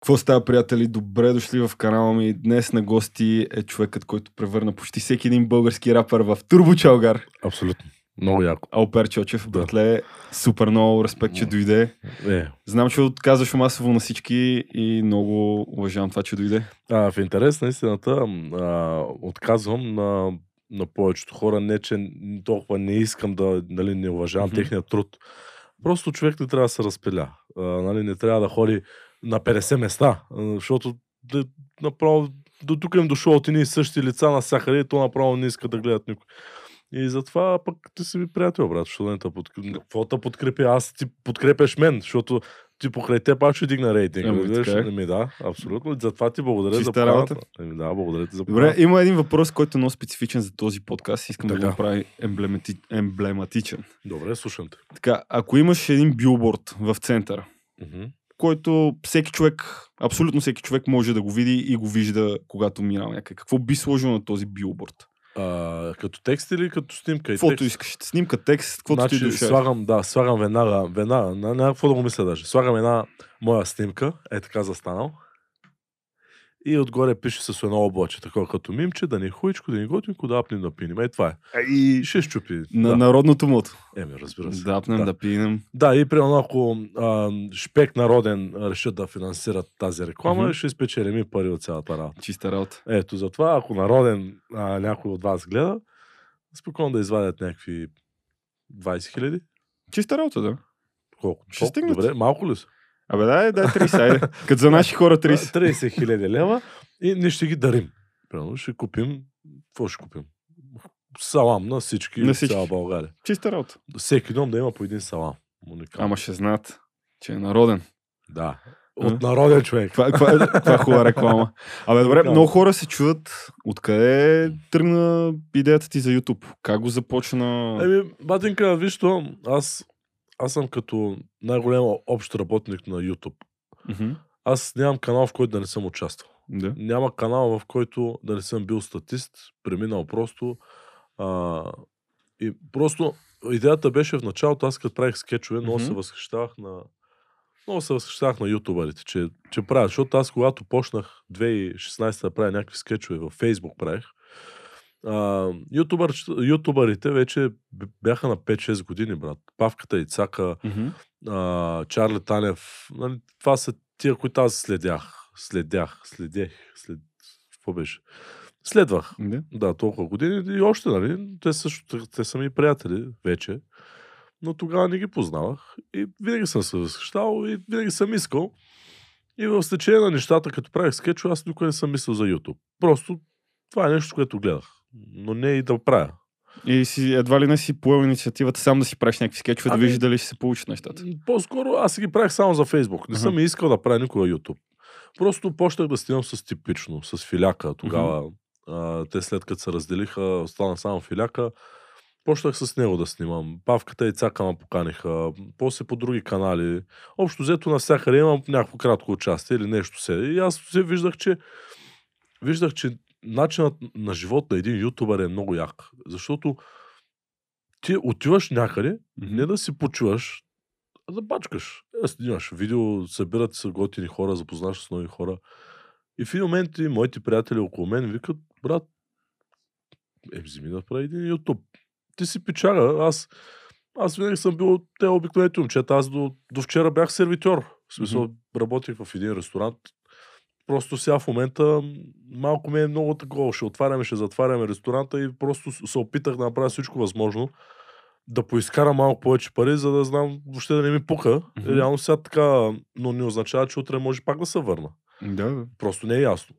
Какво става, приятели? Добре дошли в канала ми. Днес на гости е човекът, който превърна почти всеки един български рапър в Турбо Чалгар. Абсолютно. Много яко. Алпер Чочев, Да. братле, супер много респект, че дойде. Е. Знам, че отказваш масово на всички и много уважавам това, че дойде. А, в интерес на истината, а, отказвам на, на повечето хора, не че толкова не искам да нали, не уважавам Мгм. техния труд. Просто човек не трябва да се разпиля. А, нали, не трябва да ходи на 50 места, защото да, направо до тук им дошло от едни и същи лица навсякъде и то направо не иска да гледат никой. И затова пък ти си ми приятел, брат, защото да не те подкрепи. Какво те подкрепи? Аз ти подкрепяш мен, защото ти покрай те пак ще дигна рейтинг. Ами, така е. Ами да, абсолютно. И Затова ти благодаря Чиста за работа. Ами да, благодаря ти за Добре, поканата. има един въпрос, който е много специфичен за този подкаст. Искам да го Така. направя емблемати... емблематичен. Добре, слушам те. Така, ако имаш един билборд в центъра, Мгм. Който всеки човек, абсолютно всеки човек може да го види и го вижда, когато минава някъде. Какво би сложил на този билборд? А, като текст или като снимка? Каквото искаш. Снимка, текст, каквото ти значи, душа. слагам, да, слагам веднага, веднага, на, на какво да го мисля даже. Слагам една моя снимка, е така застанал. И отгоре пише с едно облаче, такова като мимче, да не е хуичко, да не е готинко, да апнем да пинем. Е, това е. И ще щупи. на да. народното мото. Еми, разбира се. Да апнем, да, да. да пинем. Да, и примерно ако а, Шпек Народен решат да финансират тази реклама, Мгм. ще спечелим и пари от цялата работа. Чиста работа. Ето, затова, ако Народен а, някой от вас гледа, спокойно да извадят някакви 20 хиляди. Чиста работа, да. Колко? Ще стигнат. Добре, малко ли са? Абе, дай, дай 30, айде. Като за наши хора 30. 30 хиляди лева и ние ще ги дарим. Примерно ще купим, какво ще купим? Салам на всички, На всички. цяла България. Чиста работа. Всеки дом да има по един салам. Уникално. Ама ще знаят, че е народен. Да. От народен човек. Това, това, е, това е хубава реклама. Абе, добре, много хора се чудат откъде тръгна идеята ти за YouTube. Как го започна? Еми, батинка, виж то, аз, аз съм като най-голям общ работник на YouTube. Мгм. Аз нямам канал, в който да не съм участвал. Да. Няма канал, в който да не съм бил статист, преминал просто. А, и просто идеята беше в началото, аз като правих скетчове, много се Мгм. възхищавах на много се възхищавах на ютубърите, че, че правят. Защото аз, когато почнах 2016 да правя някакви скетчове във Фейсбук правих, а, ютубър, ютубърите вече бяха на 5-6 години, брат. Павката и Цака, Мгм. а, Чарли Танев. Нали, това са тия, които аз следях. Следях, следех, след... Какво беше? Следвах. Да. Да, толкова години и още, нали? Те също, те са ми приятели вече. Но тогава не ги познавах и винаги съм се възхищавал и винаги съм искал. И в стечение на нещата, като правих скетчо, аз никога не съм мислил за YouTube. Просто това е нещо, което гледах. Но не и да правя. И си, едва ли не си поел инициативата сам да си правиш някакви скетчове, да Ами- видиш дали ще се получат нещата. По-скоро аз си ги правих само за Фейсбук. Не съм Аха. и искал да правя никога YouTube. Просто почнах да снимам с типично, с филяка. Тогава а, те след като се разделиха, остана само филяка. Почнах с него да снимам. Павката и Цака ме поканиха. После по други канали. Общо взето навсякъде имам някакво кратко участие или нещо се. И аз се виждах, че виждах, че начинът на живот на един ютубър е много як. Защото ти отиваш някъде, Мгм. не да си почуваш, а да бачкаш. Е, снимаш видео, събират се готини хора, запознаваш с нови хора. И в един момент и моите приятели около мен викат, брат, е, вземи да прави един YouTube. Ти си печага. Аз, аз винаги съм бил те обикновените момчета. Аз до, до вчера бях сервитьор. В смисъл, работех в един ресторант. Просто сега в момента малко ми е много такова. Ще отваряме, ще затваряме ресторанта и просто се опитах да направя всичко възможно да поискара малко повече пари, за да знам въобще да не ми пука. И Реално сега така, но не означава, че утре може пак да се върна. Да, да. Просто не е ясно.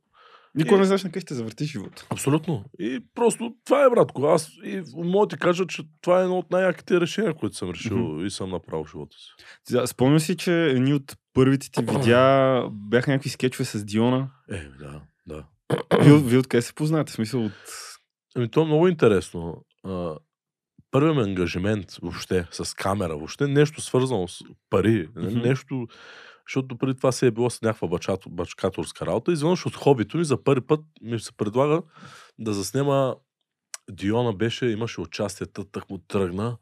Никой И- не знаеш на къде ще завърти живота. Абсолютно. И просто това е, братко. Аз и мога да ти кажа, че това е едно от най-яките решения, които съм решил Мгм. и съм направил живота си. Сега, Спомням си, че едни от първите ти видеа бяха някакви скетчове с Диона. Е, да, да. Вие, вие откъде се познавате? В смисъл от... Ами то е много интересно. Първият ми ангажимент въобще с камера, въобще нещо свързано с пари, Мгм. нещо, защото преди това се е било с някаква бачато, бачкаторска работа. Изведнъж от хобито ми за първи път ми се предлага да заснема Диона беше, имаше участие, тък му тръгна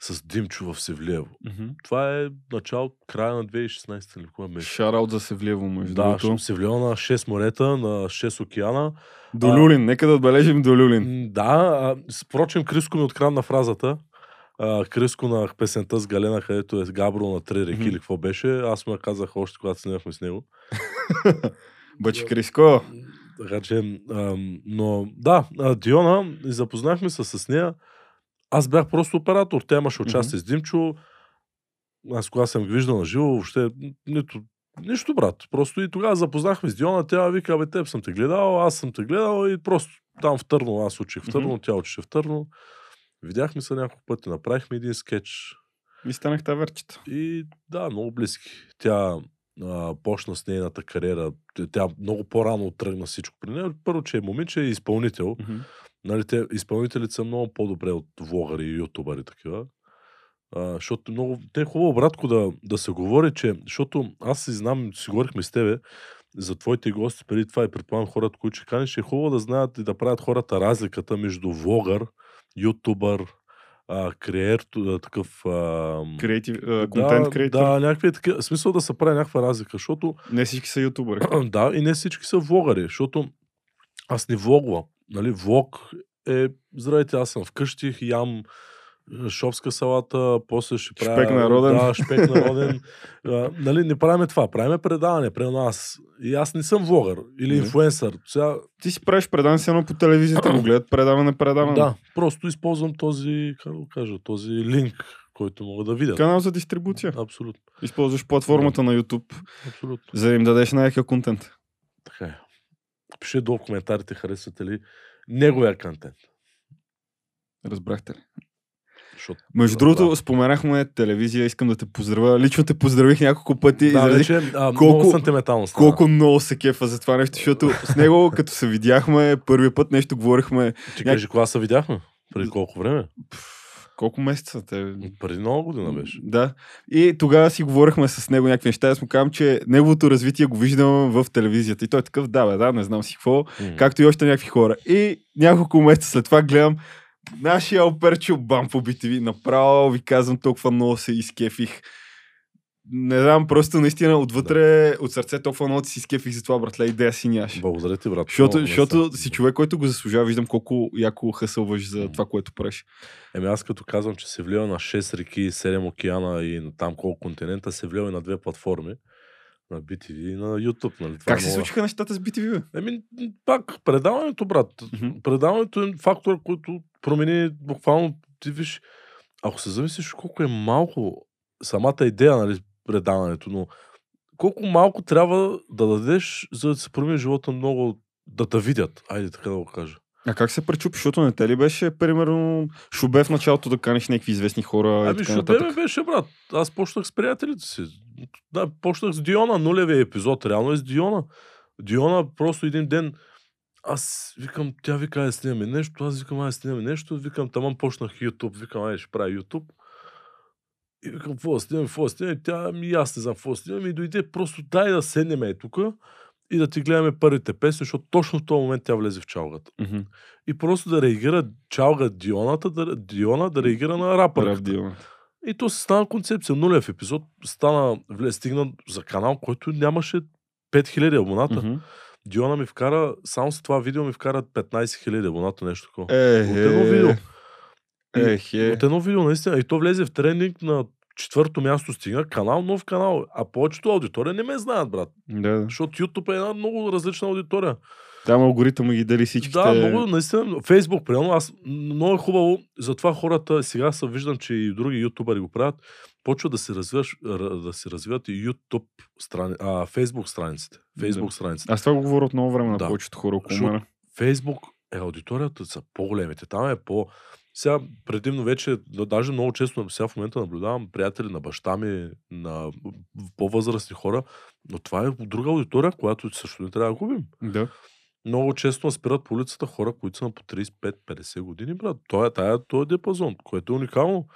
с Димчо в Севлиево. Мгм. Това е начало, края на 2016 или кога беше. Шараут за Севлиево, между Да, другото. защото Севлиево на 6 морета, на 6 океана. До Люлин, нека да отбележим до Люлин. Да, а, впрочем, Криско ми открадна фразата. А, Криско на песента с Галена, където е Габро на три реки Мгм. или какво беше. Аз му я казах още, когато снимахме с него. Бъче Криско. Така че, но да, а, Диона, и запознахме се с нея. Аз бях просто оператор. Тя имаше участие с Димчо. Аз кога съм ги виждал на живо, въобще нито, нищо, брат. Просто и тогава запознахме с Диона. Тя вика, бе, теб съм те гледал, аз съм те гледал и просто там в Търно, аз учих в Търно, Мгм. тя учеше в Търно. Видяхме се няколко пъти, направихме един скетч. И станах таверчета. И да, много близки. Тя а, почна с нейната кариера. Тя много по-рано тръгна всичко при нея. Първо, че е момиче и изпълнител. Мгм. Нали, те, изпълнителите са много по-добре от влогари и ютубъри такива. А, защото много... Те е хубаво, братко, да, да се говори, че... Защото аз си знам, си говорихме с тебе за твоите гости преди това и предполагам хората, които ще каниш, е хубаво да знаят и да правят хората разликата между влогър, ютубър, креер, такъв... Креатив, контент да, креатор. да, някакви такива. Смисъл да се прави някаква разлика, защото Не всички са ютубъри. да, и не всички са влогари, защото аз не влогвам. Нали, влог е, здравейте, аз съм вкъщи, ям е, шопска салата, после ще правя... Шпек народен. Да, шпек народен. а, нали, не правиме това, правиме предаване, при нас. И аз не съм влогър или Не. инфлуенсър. Сега, Ти си правиш предаване едно по телевизията, го гледат предаване, предаване. да, просто използвам този, как да го кажа, този линк, който мога да видя. Канал за дистрибуция. Абсолютно, Използваш платформата на YouTube, абсолютно. за да им дадеш най-якия контент. Пиши долу в коментарите, харесвате ли неговия контент. Разбрахте ли? Защото, Между Да. другото, споменахме телевизия, искам да те поздравя. Лично те поздравих няколко пъти. да, вече а, колко- много сантиментално стана. колко много се кефа за това нещо, защото с него, като се видяхме, първи път нещо говорихме. Ти кажи, кога се видяхме? Преди колко време? Пф, колко месеца? Те... Преди много година беше. Да. И тогава си говорихме с него някакви неща. Аз му казвам, че неговото развитие го виждам в телевизията. И той е такъв, да, бе, да, не знам си какво. М. Както и още някакви хора. И няколко месеца след това гледам нашия Алперчо бам по BTV. Направо ви казвам, толкова много се изкефих. Не знам, просто наистина отвътре, от сърце толкова много си изкефих за това, братле, идея си нямаш. Благодаря ти, брат. Защото, защото си човек, който го заслужава, виждам колко яко хъсълваш за това, което правиш. Еми аз като казвам, че се влива на 6 реки, 7 океана и на там колко континента, се влива и на две платформи. На BTV и на YouTube. Нали? Това Как е се случиха нещата с BTV? Еми, пак, предаването, брат. Мгм. Предаването е фактор, който промени буквално, ти виж, ако се замислиш колко е малко самата идея, нали, предаването, но колко малко трябва да дадеш, за да се промени живота много, да те видят. Айде така да го кажа. А как се пречупи? Защото не те ли беше, примерно, шубе в началото да каниш някакви известни хора Ами, така ще нататък? бе, беше, брат. Аз почнах с приятелите си. Да, почнах с Диона, нулевия епизод, реално е с Диона. Диона просто един ден, аз викам, тя вика, ай снимаме нещо, аз викам, ай снимаме нещо, викам, таман почнах YouTube, викам, ай ще правя YouTube. И викам, какво да снимаме, какво да снимаме, тя ми аз не знам какво да снимаме и дойде просто дай да седнем е тук и да ти гледаме първите песни, защото точно в този момент тя влезе в чалгата. Мгм. И просто да реагира чалга Дионата, да, Диона да реагира на рапъра. И то се стана концепция. Нулев епизод стана, влез, стигна за канал, който нямаше 5000 абоната. Мгм. Диона ми вкара, само с това видео ми вкара 15 000 абоната, нещо такова. Е, От едно видео. Ех, е. От едно видео, наистина. И то влезе в тренинг на четвърто място стигна. Канал, нов канал. А повечето аудитория не ме знаят, брат. Да, да. Защото YouTube е една много различна аудитория. Там алгоритъма ги дали всичките. Да, много, наистина. Фейсбук, примерно, аз много е хубаво, затова хората, сега се виждам, че и други ютубъри го правят, почват да се, развиваш, да се развиват и YouTube страни, а, Фейсбук страниците. Фейсбук страниците. Аз това го говоря от много време на Да. повечето хора около. Фейсбук е аудиторията са по-големите. Там е по... Сега предимно вече, да, даже много често сега в момента наблюдавам приятели на баща ми, на по-възрастни хора, но това е друга аудитория, която също не трябва да губим. Да. Много често спират по улицата хора, които са на по 35-50 години, брат. Той е, тая, той е диапазон, което е уникално.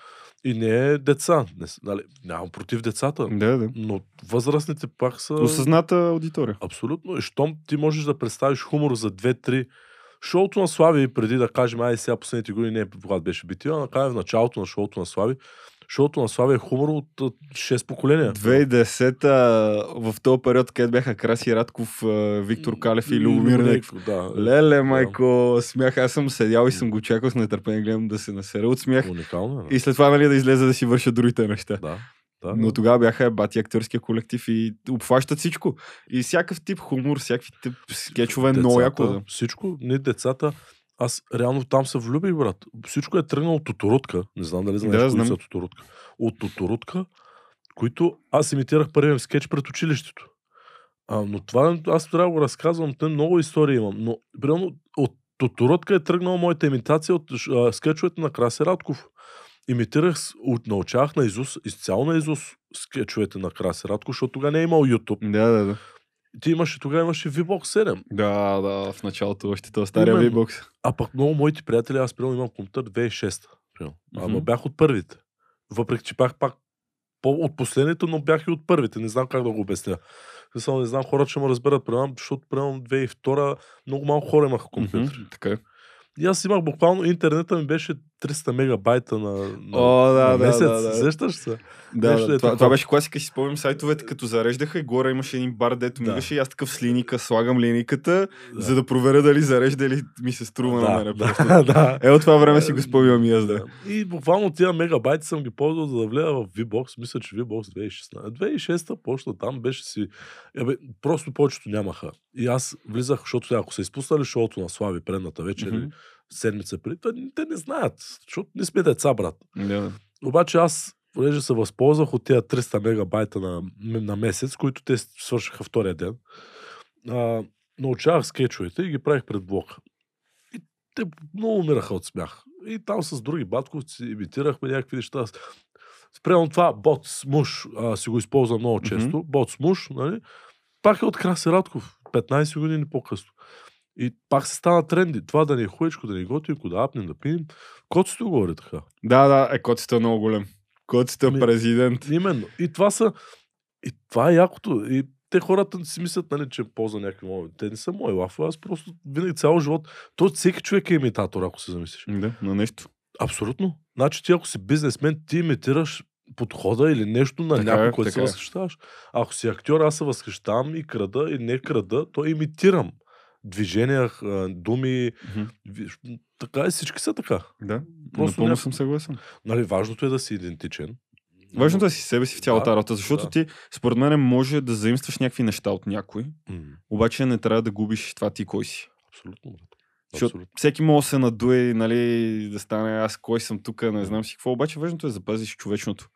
И не е деца. Не, нали, нямам против децата, Да, да. но възрастните пак са... Осъзната аудитория. Абсолютно. И щом ти можеш да представиш хумор за 2-3, Шоуто на Слави, преди да кажем, ай сега последните години, не когато беше битива, накрая в началото на шоуто на Слави, шоуто на Слави е хумор от от 6 поколения. 2010-та, в този период, където бяха Краси Радков, Виктор Калев и Любомир Неков. Да, Леле, майко, смях. Аз съм седял и съм го чакал с нетърпение, гледам да се насера от смях. уникално е. И след това, нали, да излезе да си върша другите неща. Да. Да, Но тогава бяха бати актьорския колектив и обхващат всичко. И всякакъв тип хумор, всякакви тип скетчове, е много яко. Да. Всичко, ние децата, аз реално там се влюбих, брат. Всичко е тръгнало от Тоторутка. Не знам дали знаеш Да, знам. са Тоторутка. От Тоторутка, които аз имитирах първия им скетч пред училището. А, но това аз трябва да го разказвам, те много истории имам. Но, примерно, от Тоторутка е тръгнала моята имитация от а, скетчовете на Краси Радков. Имитирах, научавах на Изус, изцяло на Изус скетчовете на Краси Радков, защото тогава не е имал YouTube. Да, да, да. Ти имаше, тогава имаше VBOX 7. Да, да, в началото още този стария Именно. вибокс. А пък много моите приятели, аз примерно имам компютър 2006. Примерно. Ама Мгм. бях от първите. Въпреки, че бях пак по- от последните, но бях и от първите. Не знам как да го обясня. Смисъл, не знам, хората ще ме разберат, примерно, защото примерно 2002 много малко хора имаха компютър. Мгм, Така е. И аз имах буквално, интернета ми беше 300 мегабайта на, на, О, да, на да, месец. да, да. Сещаш се? Да, Нещо да, е това, такова. това беше класика, си спомням сайтовете, като зареждаха и горе имаше един бар, дето Да. мигаше и аз такъв с линика слагам линейката, Да. за да проверя дали зарежда или ми се струва на мене. да, да, да. Е, от това време си го спомням и аз, да. И буквално тия мегабайти съм ги ползвал за да влея в VBOX. Мисля, че VBOX 2016. 2006 почна там, беше си... Ебе, просто повечето нямаха. И аз влизах, защото ако са изпуснали шоуто на Слави предната вечер, Мгм. Седмица преди, те, те не знаят, защото не сме деца, брат. Да. Обаче аз, понеже се възползвах от тия 300 мегабайта на, на месец, които те свършиха втория ден, а, научавах скетчовете и ги правих пред блока. И те много умираха от смях. И там с други батковци имитирахме някакви неща. Спрямо това, бот смуш, а, си го използвам много често. Бот смуш, нали? Пак е от Краси Радков, 15 години по-късно. И пак се стана тренди. Това да ни е хуечко, да ни готви, да апнем, да пинем. Коцето говори така. Да, да, е, котцето е много голем. Котцето е президент. Именно. И това са. И това е якото. И те хората си мислят, нали, че ползва някакви мои. Те не са мои лафове. Аз просто винаги цял живот. То всеки човек е имитатор, ако се замислиш. Да, на нещо. Абсолютно. Значи ти ако си бизнесмен, ти имитираш подхода или нещо на Така някой, е, който се е. възхищаваш. Ако си актьор, аз се възхищавам и крада, и не крада, то имитирам. Движения, думи. Ви- Така и всички са така. Да, Просто напълно ня- съм съгласен. Нали, важното е да си идентичен. Важното е да си себе си в цялата Да, работа, защото да. ти, според мен, може да заимстваш някакви неща от някой, М, обаче не трябва да губиш това ти кой си. Абсолютно. брат. Защото всеки може да се надуе, нали, да стане аз кой съм тук, не знам си какво, обаче важното е да запазиш човечното.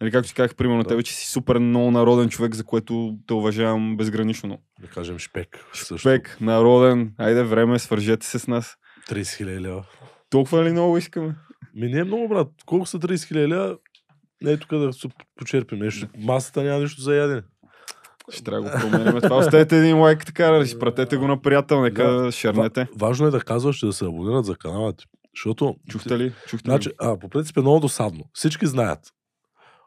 Нали, както ти казах, примерно, Да. тебе, че си супер много народен човек, за което те уважавам безгранично. Да кажем шпек. Също. Шпек, народен, айде време, свържете се с нас. 30 хиляди лева. Толкова ли много искаме? Ми не е много, брат. Колко са 30 хиляди лева? Не е тук да се почерпим нещо. Масата няма нищо за ядене. Ще трябва да го променим това. Оставете един лайк, така да си пратете го на приятел, нека да. шернете. Ва- важно е да казваш, че да се абонират за канала ти. Защото... Чухте ли? Чухте Значи, ли? а, по принцип е много досадно. Всички знаят.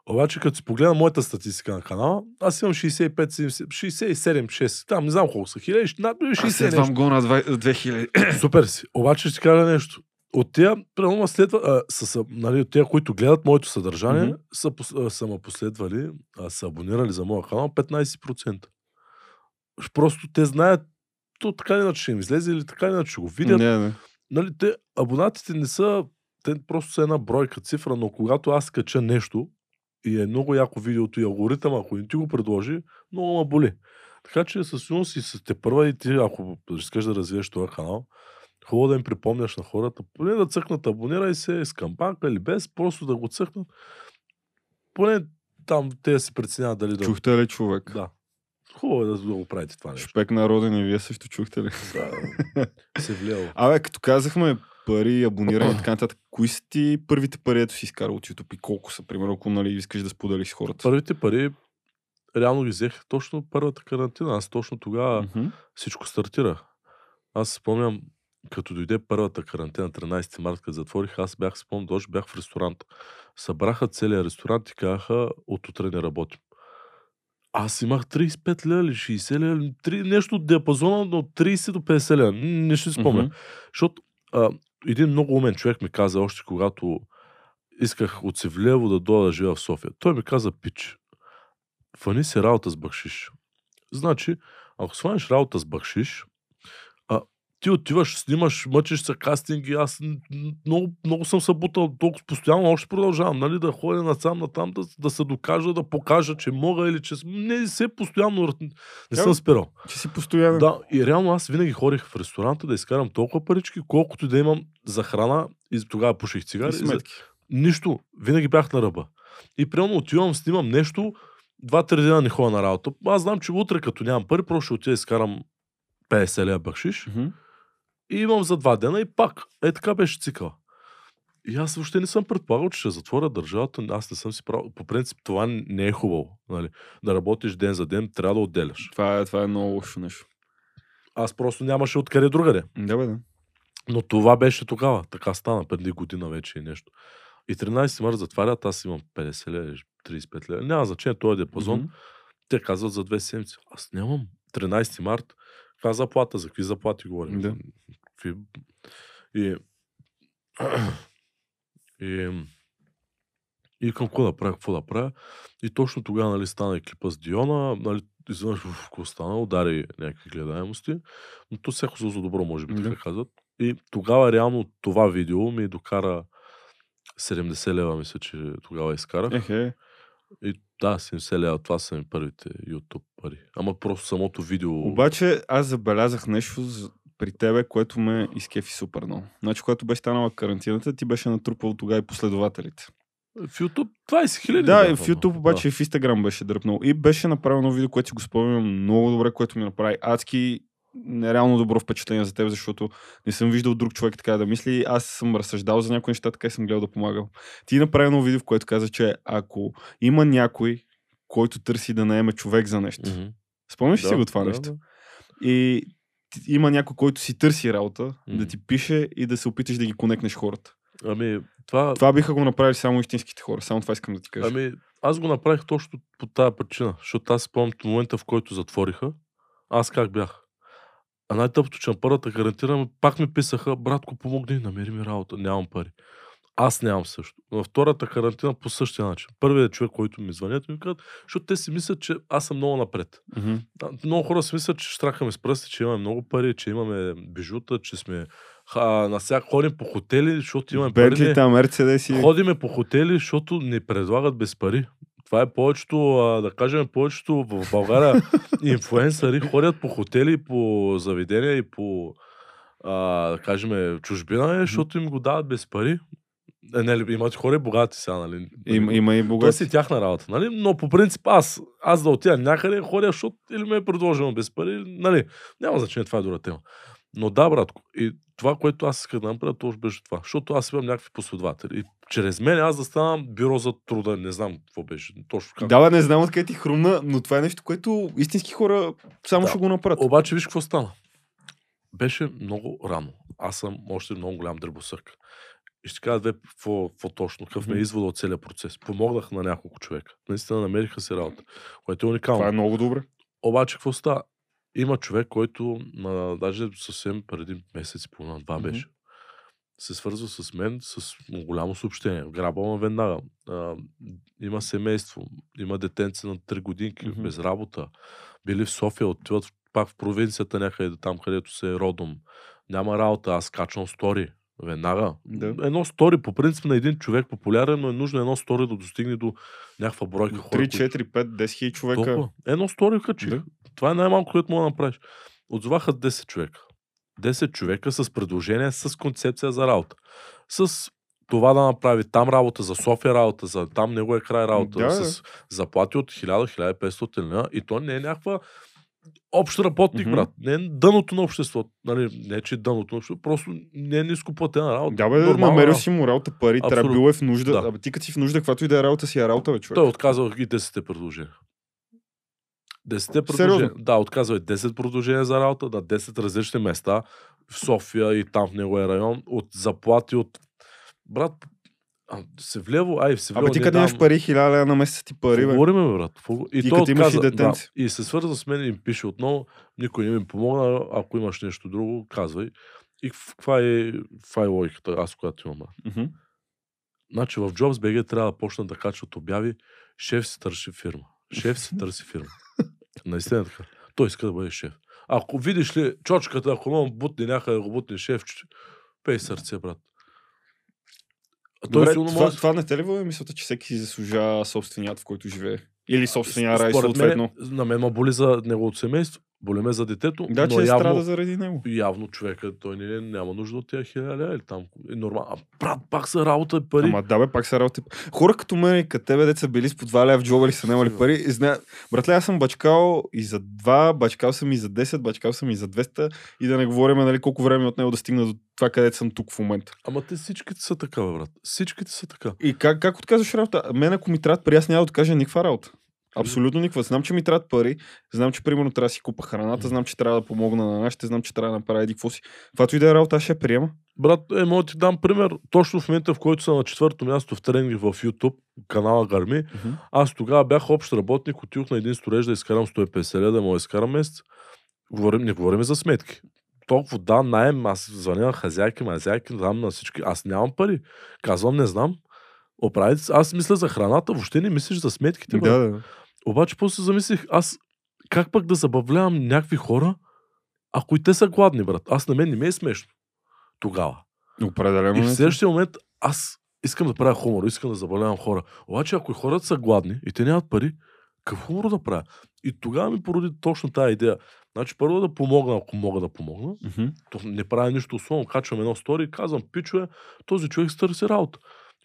Обаче, като си погледна моята статистика на канала, аз имам 65, 70, 67, 6, там не знам колко са, хиляди, над 60 нещо. Следвам го на 2000. Супер си. Обаче ще ти кажа нещо. От тия, примерно, ме следва, а, са, са, нали, от тия, които гледат моето съдържание, mm-hmm. са, а, са ме последвали, а, са абонирали за моя канал 15%. Просто те знаят, то така иначе ще им излезе или така иначе ще го видят. Не, не. Нали, те, абонатите не са, те просто са една бройка цифра, но когато аз кача нещо и е много яко видеото и алгоритъм, ако не ти го предложи, много ме боли. Така че със сигурност и с те първа и ти, ако искаш да развиеш този канал, хубаво да им припомняш на хората, поне да цъкнат абонирай се с кампанка или без, просто да го цъкнат. Поне там те си преценяват дали да... Чухте ли човек? Да. Хубаво е да, да го правите това нещо. Шпек народен и вие също чухте ли? Да, се влияло. Абе, като казахме пари, абониране и така нататък, кои са ти първите пари, ето си изкарал от YouTube и колко са, примерно, ако нали, искаш да споделиш с хората? Първите пари реално ги взех точно първата карантина. Аз точно тогава Мгм. всичко стартира. Аз спомням, като дойде първата карантина, 13 март, като затворих, аз бях, спомням, точно бях в ресторант. Събраха целият ресторант и казаха, от утре не работим. аз имах 35 лева или 60 лева, или три- нещо от диапазона от 30 до 50 лева. Не ще спомня. Мгм. Защото а, един много умен човек ми каза, още когато исках от Севлиево да дойда да живея в София. Той ми каза, пич, фани си работа с бакшиш. Значи, ако сванеш работа с бакшиш, ти отиваш, снимаш, мъчиш се кастинги, аз много, много съм се бутал толкова постоянно, още продължавам, нали, да ходя насам, натам, да, да се докажа, да покажа, че мога или че... Не, се постоянно, не съм спирал. Че си постоянен. Да, и реално аз винаги ходих в ресторанта да изкарам толкова парички, колкото да имам за храна и тогава пуших И цигари. за- сметки. Нищо. Винаги бях на ръба. И примерно отивам, снимам нещо, два-три дена не ходя на работа. Аз знам, че утре, като нямам пари, просто ще отида да изкарам 50 лева бакшиш Мгм. И имам за два дена и пак. Е така беше цикъл. И аз въобще не съм предполагал, че ще затворя държавата. Аз не съм си правил. По принцип това не е хубаво. Нали? Да работиш ден за ден, трябва да отделяш. Това, е, това е много лошо нещо. Аз просто нямаше откъде другаде. Да, бе, да. Но това беше тогава. Така стана преди година вече и нещо. И 13 марта затварят, аз имам 50 лева, 35 лева. Няма значение, този диапазон. Мгм. Те казват за две седмици. Аз нямам. 13 март. Каква заплата? За какви заплати говорим? Да. Какви... И... и... И какво да правя, какво да правя. И точно тогава нали, стана екипа с Диона, нали, изведнъж какво стана, удари някакви гледаемости, но то всяко за добро, може би Да. така казват. И тогава реално това видео ми докара 70 лева, мисля, че тогава изкарах. Ехе. И да, 70 лева, това са ми първите YouTube пари. Ама просто самото видео... Обаче аз забелязах нещо за- при тебе, което ме изкефи супер много. Значи, когато беше станала карантината, ти беше натрупал тогава и последователите. В YouTube 20 хиляди. Да, в YouTube обаче и в Instagram беше дръпнал. И беше направено видео, което си го спомням много добре, което ми направи адски нереално добро впечатление за теб, защото не съм виждал друг човек така да мисли. Аз съм разсъждал за някои неща, така и съм гледал да помагал. Ти направи едно видео, в което каза, че ако има някой, който търси да наеме човек за нещо. Мгм. Спомняш ли си Да, го това да, нещо? да. И има някой, който си търси работа, да Мгм. ти пише и да се опиташ да ги конекнеш хората. Ами, това... Това биха го направили само истинските хора. Само това искам да ти кажа. Ами, аз го направих точно по тази причина, защото аз спомням момента, в който затвориха, аз как бях. А най-тъпто, че на първата гарантирам, пак ми писаха, братко, помогни, намери ми работа, нямам пари. Аз нямам също. На втората карантина по същия начин. Първият човек, който ми звънят, ми казват, защото те си мислят, че аз съм много напред. А, Много хора си мислят, че штракаме с пръсти, че имаме много пари, че имаме бижута, че сме на всяк ходим по хотели, защото имаме пари. Бентлите, Мерцедеси. Ходиме по хотели, защото не предлагат без пари. Това е повечето, а, да кажем, повечето в България инфуенсъри ходят по хотели, по заведения и по, а, да кажем, чужбина, е, защото им го дават без пари. Е, не, ли, имат хора и богати сега, нали? Има, има и Това богати. си тяхна работа, нали? Но по принцип аз, аз да отида някъде, ходя, защото или ме е предложено без пари, нали? Няма значение, това е друга тема. Но да, братко, и това, което аз исках да направя, точно беше това. Защото аз имам някакви последователи. И чрез мен аз да ставам бюро за труда, не знам какво беше. Точно как. Да, не знам откъде ти хрумна, но това е нещо, което истински хора само Да. ще го направят. Обаче виж какво стана. Беше много рано. Аз съм още много голям дръбосък. И ще кажа две, какво, какво точно, какъв ме е Мгм. извода от целият процес. Помогнах на няколко човека. Наистина намериха си работа, което е уникално. Това е много добре. Обаче, какво става? Има човек, който на, даже съвсем преди месец и половина, два Мгм. беше, се свързва с мен с голямо съобщение. Грабвам веднага. А, има семейство, има детенце на 3 годинки, Мгм. без работа. Били в София, отиват пак в провинцията някъде, там където се е родом. Няма работа, аз качвам стори. Веднага. Да. Едно стори, по принцип на един човек популярен, но е нужно едно стори да достигне до някаква бройка хора. 3, които- 4, 5, 10 хиляди човека. толкова. Едно стори качих. Да. Това е най-малко, което мога да направиш. Отзоваха 10 човека. 10 човека с предложение, с концепция за работа. С това да направи там работа, за София работа, за там него е край работа, Да, с заплати от 1000-1500 лева. И то не е някаква общ работник, Мгм. брат. Не е дъното на обществото. Нали, не, че е дъното на обществото, просто не е ниско платена работа. Да, бе, Нормална намерил си му работа, пари, трябва било е в нужда. Да. Абе, ти като си в нужда, каквато и да е работа си е работа, бе, човек. Той отказва и 10 предложения. 10 предложения. Сериозно? Да, отказва и 10 предложения за работа на 10 различни места в София и там в неговия район. От заплати от... Брат, А, се влево, ай, се влево. Абе ти къде имаш дам- пари, хиляда на месец ти пари, бе. Говориме, бе, брат. И, Ти той като имаш и. Да, и се свърза с мен и ми пише отново, никой не ми помогна, ако имаш нещо друго, казвай. И в- каква е, каква е логиката, аз когато имам. Значи в Jobs BG трябва да почнат да качват обяви, шеф си търси фирма. Шеф си търси фирма. Наистина е така. Той иска да бъде шеф. Ако видиш ли чочката, ако имам бутне някъде го бутне шеф, пей сърце, брат. А той Добре, сигурно това, може... това не те ли във мисълта, че всеки заслужава собственият, в който живее? Или собствения рай, съответно. мен, на мен ма боли за неговото семейство, боли ме за детето, Да, но че явно, страда заради него. явно човека, той не, няма нужда от тези хиляди лева или там. Е нормално. А, брат, пак са работа и пари. Ама да бе, пак са работи. Хора като мен и като тебе, деца били с по 2 лева в джоба или са немали Сигурно. пари. И зна... Братле, аз съм бачкал и за 2, бачкал съм и за 10, бачкал съм и за 200 и да не говорим нали, колко време от него да стигна до това, където съм тук в момента. Ама те всичките са така, бе, брат. Всичките са така. И как, как отказваш работа? Мен ако ми трябват пари, аз няма да откажа никаква работа. Абсолютно никаква. Знам, че ми трябват пари. Знам, че примерно трябва да си купа храната. Знам, че трябва да помогна на нашите. Знам, че трябва да направя еди какво си. Каквато и да е работа, аз ще приема. Брат, е, мога да ти дам пример. Точно в момента, в който съм на четвърто място в тренинг в YouTube, канала Гарми, аз тогава бях общ работник, отидох на един строеж да изкарам 150 лева, да мога да изкарам месец. Говорим, не говорим за сметки. Толкова да, найем, аз звъня на хазяйки, мазяйки, дам на всички. Аз нямам пари. Казвам, не знам. Оправите, аз мисля за храната, въобще не мислиш за сметките. брат. Да, да. Обаче после замислих, аз как пък да забавлявам някакви хора, ако и те са гладни, брат. Аз на мен не ми е смешно. Тогава. Определено. И в следващия момент аз искам да правя хумор, искам да забавлявам хора. Обаче ако и хората са гладни и те нямат пари, какъв хумор да правя? И тогава ми породи точно тази идея. Значи първо да помогна, ако мога да помогна. Мгм. То не правя нищо особено. Качвам едно стори и казвам, пичове, този човек си търси работа.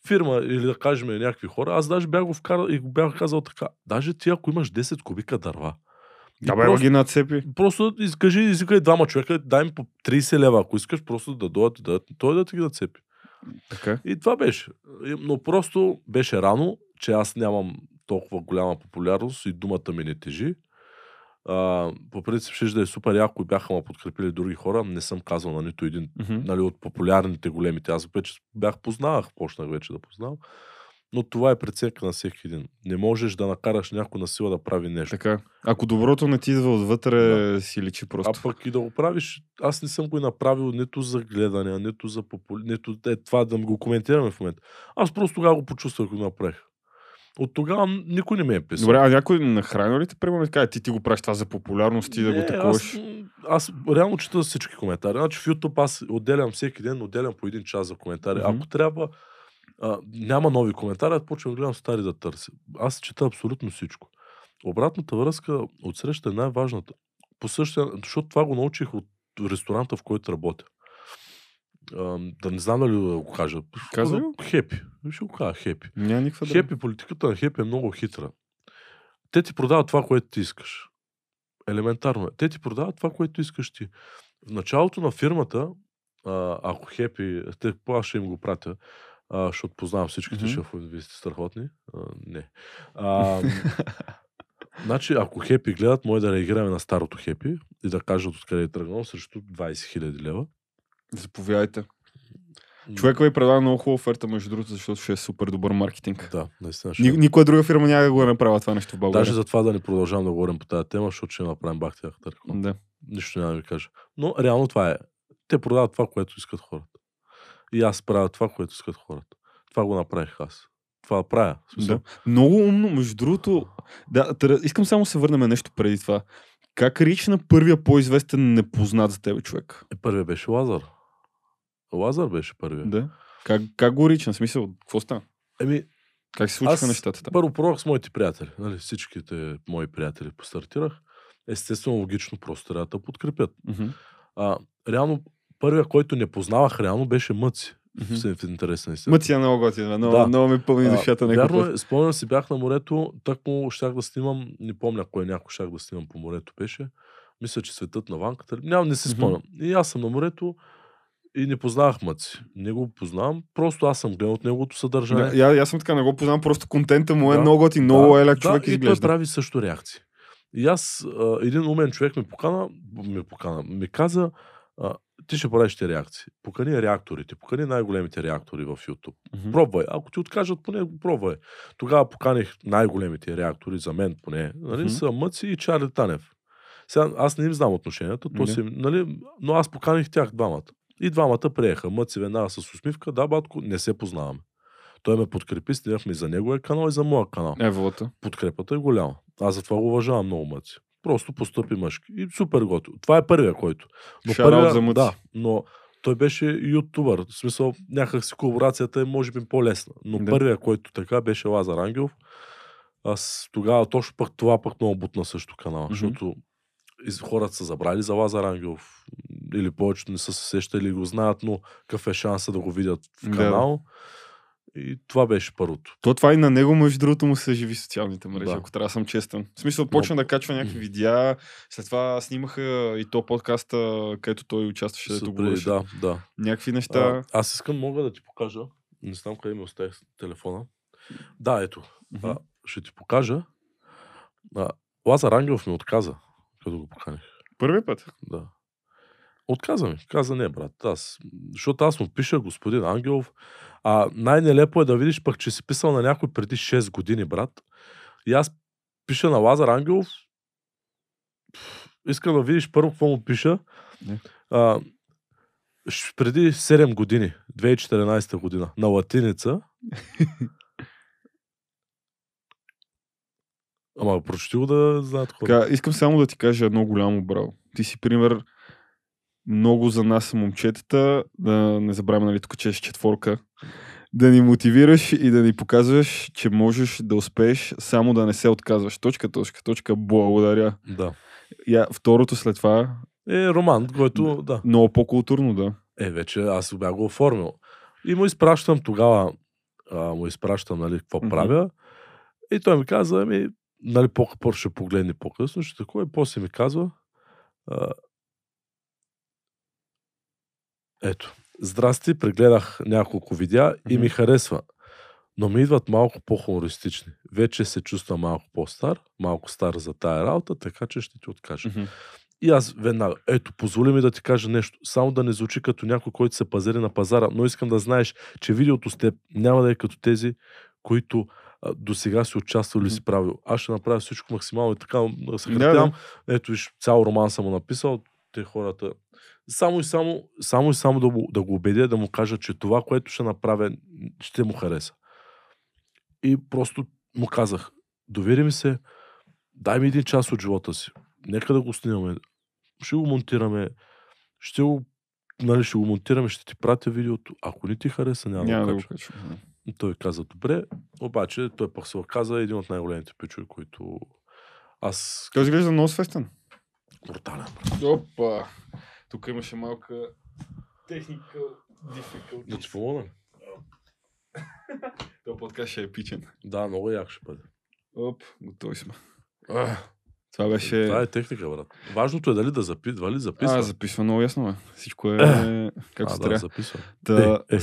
Фирма или да кажем някакви хора. Аз даже бях го вкарал и го бях казал така. Даже ти ако имаш 10 кубика дърва. и Да, бе, просто, ги нацепи. просто изкажи, извикай двама човека, дай им по 30 лева, ако искаш, просто да дойдат и да, той да ти ги нацепи. Така. И това беше. Но просто беше рано, че аз нямам толкова голяма популярност и думата ми не тежи. А, по принцип ще да е супер яко и бяха ме подкрепили други хора. Не съм казал на нито един Мгм. нали, от популярните големите. Аз вече бях познавах, почнах вече да познавам. Но това е преценка на всеки един. Не можеш да накараш някой на сила да прави нещо. Така. Ако доброто не ти идва отвътре, си личи просто. А пък и да го правиш, аз не съм го направил нито за гледане, нито за попули... нито е, това да го коментираме в момента. Аз просто тогава го почувствах, го направих. От тогава никой не ме е писал. Добре, а някой нахранил ли те, примерно, и каже, ти, ти го правиш това за популярност, ти да го таковаш? Аз, аз реално чета всички коментари. Значи в YouTube аз отделям всеки ден, отделям по един час за коментари. Мгм. Ако трябва, а, няма нови коментари, аз почвам да гледам стари да търся. Аз чета абсолютно всичко. Обратната връзка от среща е най-важната. По същия, защото това го научих от ресторанта, в който работя. А, да не знам дали да го кажа. Казвай го. Хепи. Ще го кажа хепи. Няма никаква. Хепи, политиката на Хепи е много хитра. Те ти продават това, което ти искаш. Елементарно е. Те ти продават това, което искаш ти. В началото на фирмата, а, ако Хепи, те, аз ще им го пратя, а, защото познавам всичките Мгм. шефове, вие сте страхотни. А, не. А, значи, ако Хепи гледат, може да реагираме на старото Хепи и да кажат откъде е тръгнал срещу 20 000 лева. Заповядайте. Човека ви предлага много хубава оферта, между другото, защото ще е супер добър маркетинг. Да, наистина. ще Ни, е. никоя друга фирма няма да го направи това нещо в България. Даже за това да не продължавам да говорим по тази тема, защото ще направим бах тях. Да. Нищо няма да ви кажа. Но реално това е. Те продават това, което искат хората. И аз правя това, което искат хората. Това го направих аз. Това правя. Да. Много умно, между другото. Да, тър... искам само да се върнем нещо преди това. Как рич на първия по-известен непознат за тебе човек? Е, първият беше Лазар. Лазар беше първия. Да. Как, как го рична? В смисъл, какво стана? Еми, Как се случиха нещата там? първо пробвах с моите приятели. Нали, всичките мои приятели постартирах. Естествено, логично, просто трябва да подкрепят. Мгм. А, реално, първия, който не познавах реално, беше Мъци. Мгм. В, в интерес на. Мъци е много готина. Много, Да. много ми пълни душата Вярно е, спомням си, бях на морето, так му щях да снимам, не помня кой някой щях да снимам по морето беше. Мисля, че светът на ванката. Няма, не си спомням. И аз съм на морето и не познавах Мъци. Не го познавам, просто аз съм гледал от неговото съдържание. Да, аз съм така, не го познавам, просто контента му е Да. много готин, много да, еляк човек да, и изглежда. той прави също реакции. И аз, а, един умен човек ми покана, ми покана, ми каза, а, ти ще правиш ти реакции. Покани реакторите, покани най-големите реактори в YouTube. Мгм. Пробвай. Ако ти откажат, поне го пробвай. Тогава поканих най-големите реактори, за мен поне. Нали, Мгм. са Мъци и Чарли Танев. Сега, аз не им знам отношенията, то Не. си, нали, но аз поканих тях двамата. И двамата приеха. Мъци веднага с усмивка, да, батко, не се познаваме. Той ме подкрепи, снимахме и за неговия канал и за моя канал. Еволата. Подкрепата е голяма. Аз затова го уважавам много Мъци. Просто постъпи мъжки. И супер готово. Това е първия, който. Но първия, за Мъци. да, но той беше ютубър. В смисъл, някак си колаборацията е може би по-лесна. Но Да. първия, който така беше Лазар Ангелов. Аз тогава точно пък това пък много бутна също канала, Мгм. защото хората са забрали за Лазар Ангелов или повечето не са се сещали го знаят, но какъв е шанса да го видят в Да. канал. И това беше първото. То това и на него, между другото, му се живи социалните мрежи, Да. ако трябва да съм честен. В смисъл, почна да качва някакви видеа, след това снимаха и то подкаста, където той участваше, С- дето преди- говореше. да, да. Някакви неща. А, аз искам, мога да ти покажа. Не знам къде ми оставих телефона. Да, ето. Мгм. А, ще ти покажа. А, Лазар Ангелов ми отказа, като го поканих. Първи път. Да. Отказа ми. Каза не, брат. Аз, защото аз му пиша господин Ангелов. А най-нелепо е да видиш пък, че си писал на някой преди 6 години, брат. И аз пиша на Лазар Ангелов. Искам да видиш първо какво му пиша. Не. А, преди 7 години, 2014 година, на латиница. Ама прочети го да знаят хора. Така, искам само да ти кажа едно голямо браво. Ти си пример много за нас момчетата, да не забравяме, нали, тук че е четворка, да ни мотивираш и да ни показваш, че можеш да успееш, само да не се отказваш. Точка, точка, точка, благодаря. Да. Я, второто след това, Е, роман, който, да. много по-културно, да. Е, вече аз бях го оформил. И му изпращам тогава, а, му изпращам, нали, какво Мгм. правя. И той ми каза, ами, нали, по-късно ще погледне по-късно, ще такова. И после ми казва, а, ето, здрасти, прегледах няколко видеа и ми харесва. Но ми идват малко по-хумористични. Вече се чувствам малко по-стар, малко стар за тая работа, така че ще ти откажа. И аз веднага, ето, позволи ми да ти кажа нещо. Само да не звучи като някой, който се пазари на пазара, но искам да знаеш, че видеото с теб няма да е като тези, които до сега си участвал или си правил. Аз ще направя всичко максимално и така да. Ето, виж, цял роман съм му написал. Те хората. Само и само, само, и само да, го, да го убедя, да му кажа, че това, което ще направя, ще му хареса. И просто му казах, довери ми се, дай ми един час от живота си. Нека да го снимаме. Ще го монтираме. Ще го, нали, ще го монтираме, ще ти пратя видеото. Ако не ти хареса, няма, Няма да го качвам. да. И Той каза, добре, обаче той пък се оказа един от най-големите пичове, които аз Той изглежда много свестен. брутален. Опа! Тук имаше малка техника Да ти помогна? Това подкаст ще е епичен. Да, много як ще бъде. Оп, готови сме. Ах, Това беше... Това е техника, брат. Важното е дали да запи... дали записва. А, записва много ясно, бе. Всичко е както а, се да, трябва. записва. Та, Е, е.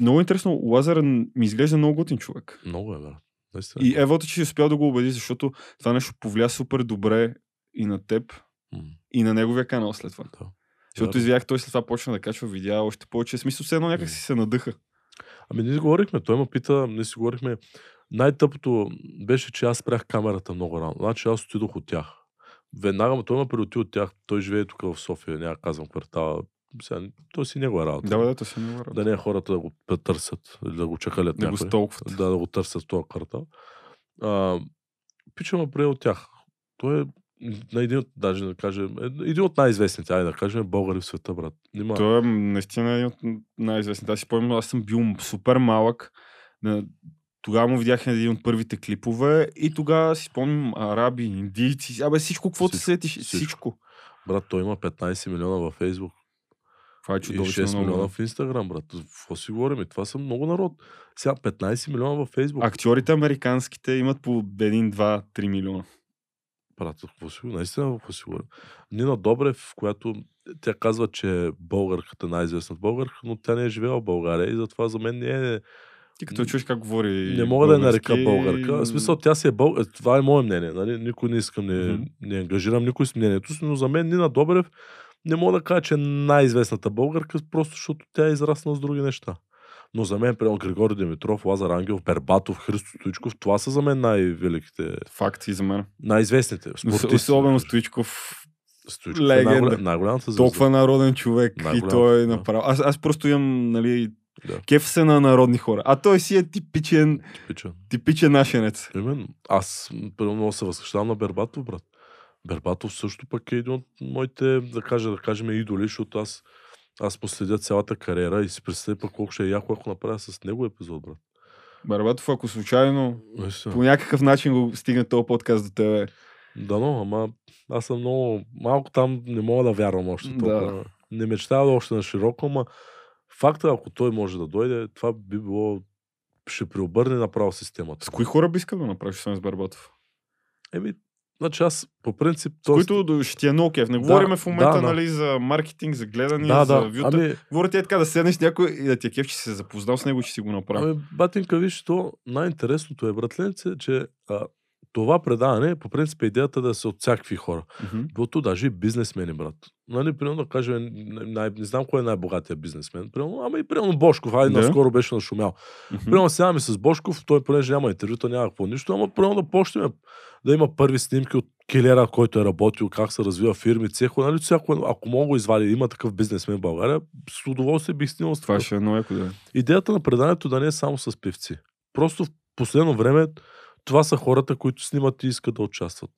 Много интересно, Лазар ми изглежда много готин човек. Много е, брат. Наистина. И Евото, че си успял да го убеди, защото това нещо повлия супер добре и на теб, М, и на неговия канал след това. Да. Защото Вярно. извях, той след това почна да качва видеа още повече. Смисъл, все едно някак си се надъха. Ами ние си говорихме, той ме пита, ние си говорихме. Най-тъпото беше, че аз спрях камерата много рано. Значи аз отидох от тях. Веднага, ма той ме приоти от тях. Той живее тук в София, няма казвам квартала. Сега, той си негова работа. Да, да, то си не Да не е хората да го търсят да го чакалят Да го някой. столкват. Да, да го търсят в този квартал. А, пича ме прие от тях. Той е на един от, даже да кажем, един от най-известните, айде да кажем, българи в света, брат. Нима, Той е наистина един от най-известните. Аз си спомням, аз съм бил супер малък. Тогава му видях един от първите клипове и тогава си спомням араби, индийци, абе всичко, каквото се Всичко, сетиш, всичко. всичко. брат, той има 15 милиона във Фейсбук Това е чудовищно 6 много. милиона в Инстаграм, брат. Какво си говорим? Това са много народ. Сега 15 милиона във Фейсбук. Актьорите американските имат по 1, 2, 3 милиона. Брат, какво си? Наистина какво си говорим? Нина Добрев, която тя казва, че е българката, най-известната българка, но тя не е живела в България и затова за мен не е Ти като чуеш как говори Не мога да я нарека българка. В смисъл, тя си е българ. Това е мое мнение. Нали? Никой не искам, не, Мгм. не ангажирам никой с мнението си, но за мен Нина Добрев не мога да кажа, че е най-известната българка, просто защото тя е израснала с други неща. Но за мен, примерно, Григорий Димитров, Лазар Ангелов, Бербатов, Христо Стоичков, това са за мен най-великите, Факт и за мен. най-известните. спортисти. Особено Стоичков. Стоичков е легенда. най-голям- най-голямата звезда. Толкова народен човек. И той е да. направо. Аз, аз просто имам, нали, Да. кеф се на народни хора. А той си е типичен, Типичен. типичен нашенец. Именно. Аз много се възхищавам на Бербатов, брат. Бербатов също пък е един от моите, да кажа, да кажем, идоли, защото аз, аз последя цялата кариера и си представя пък колко ще е яко, ако направя с него епизод, брат. Барбатов, ако случайно Наистина. по някакъв начин го стигне този подкаст до тебе. Дано, ама аз съм много... Малко там не мога да вярвам още Да. толкова. Не мечтая още на широко, ама факта, ако той може да дойде, това би било... Ще преобърне направо системата. С кои хора би искал да направиш освен с Барбатов? Еми, значи аз по принцип... С които до- ще ти е много кеф. Не Да, говорим в момента да, да. нали, за маркетинг, за гледане, Да, за да. вюта. Ами, Говоря ти е така да седнеш с някой и да ти е кеф, че си се запознал с него, че си го направил. Ами, батинка, виж, то най-интересното е, братленце, че а, това предаване, по принцип, е идеята да са от всякакви хора. Мгм. Било даже и бизнесмени, брат. Нали, примерно да кажем, най- не знам кой е най-богатия бизнесмен. Примерно, ама и примерно Бошков, ай, Да. наскоро беше нашумял. Мгм. Примерно сядаме с Бошков, той понеже няма интервюта, няма какво нищо, ама примерно да почнем да има първи снимки от Келера, който е работил, как се развива фирми, цехо, нали, всяко, ако мога го извади, има такъв бизнесмен в България, с удоволствие бих снимал с Това такъв. ще е много да. Идеята на преданието да не е само с певци. Просто в последно време това са хората, които снимат и искат да участват.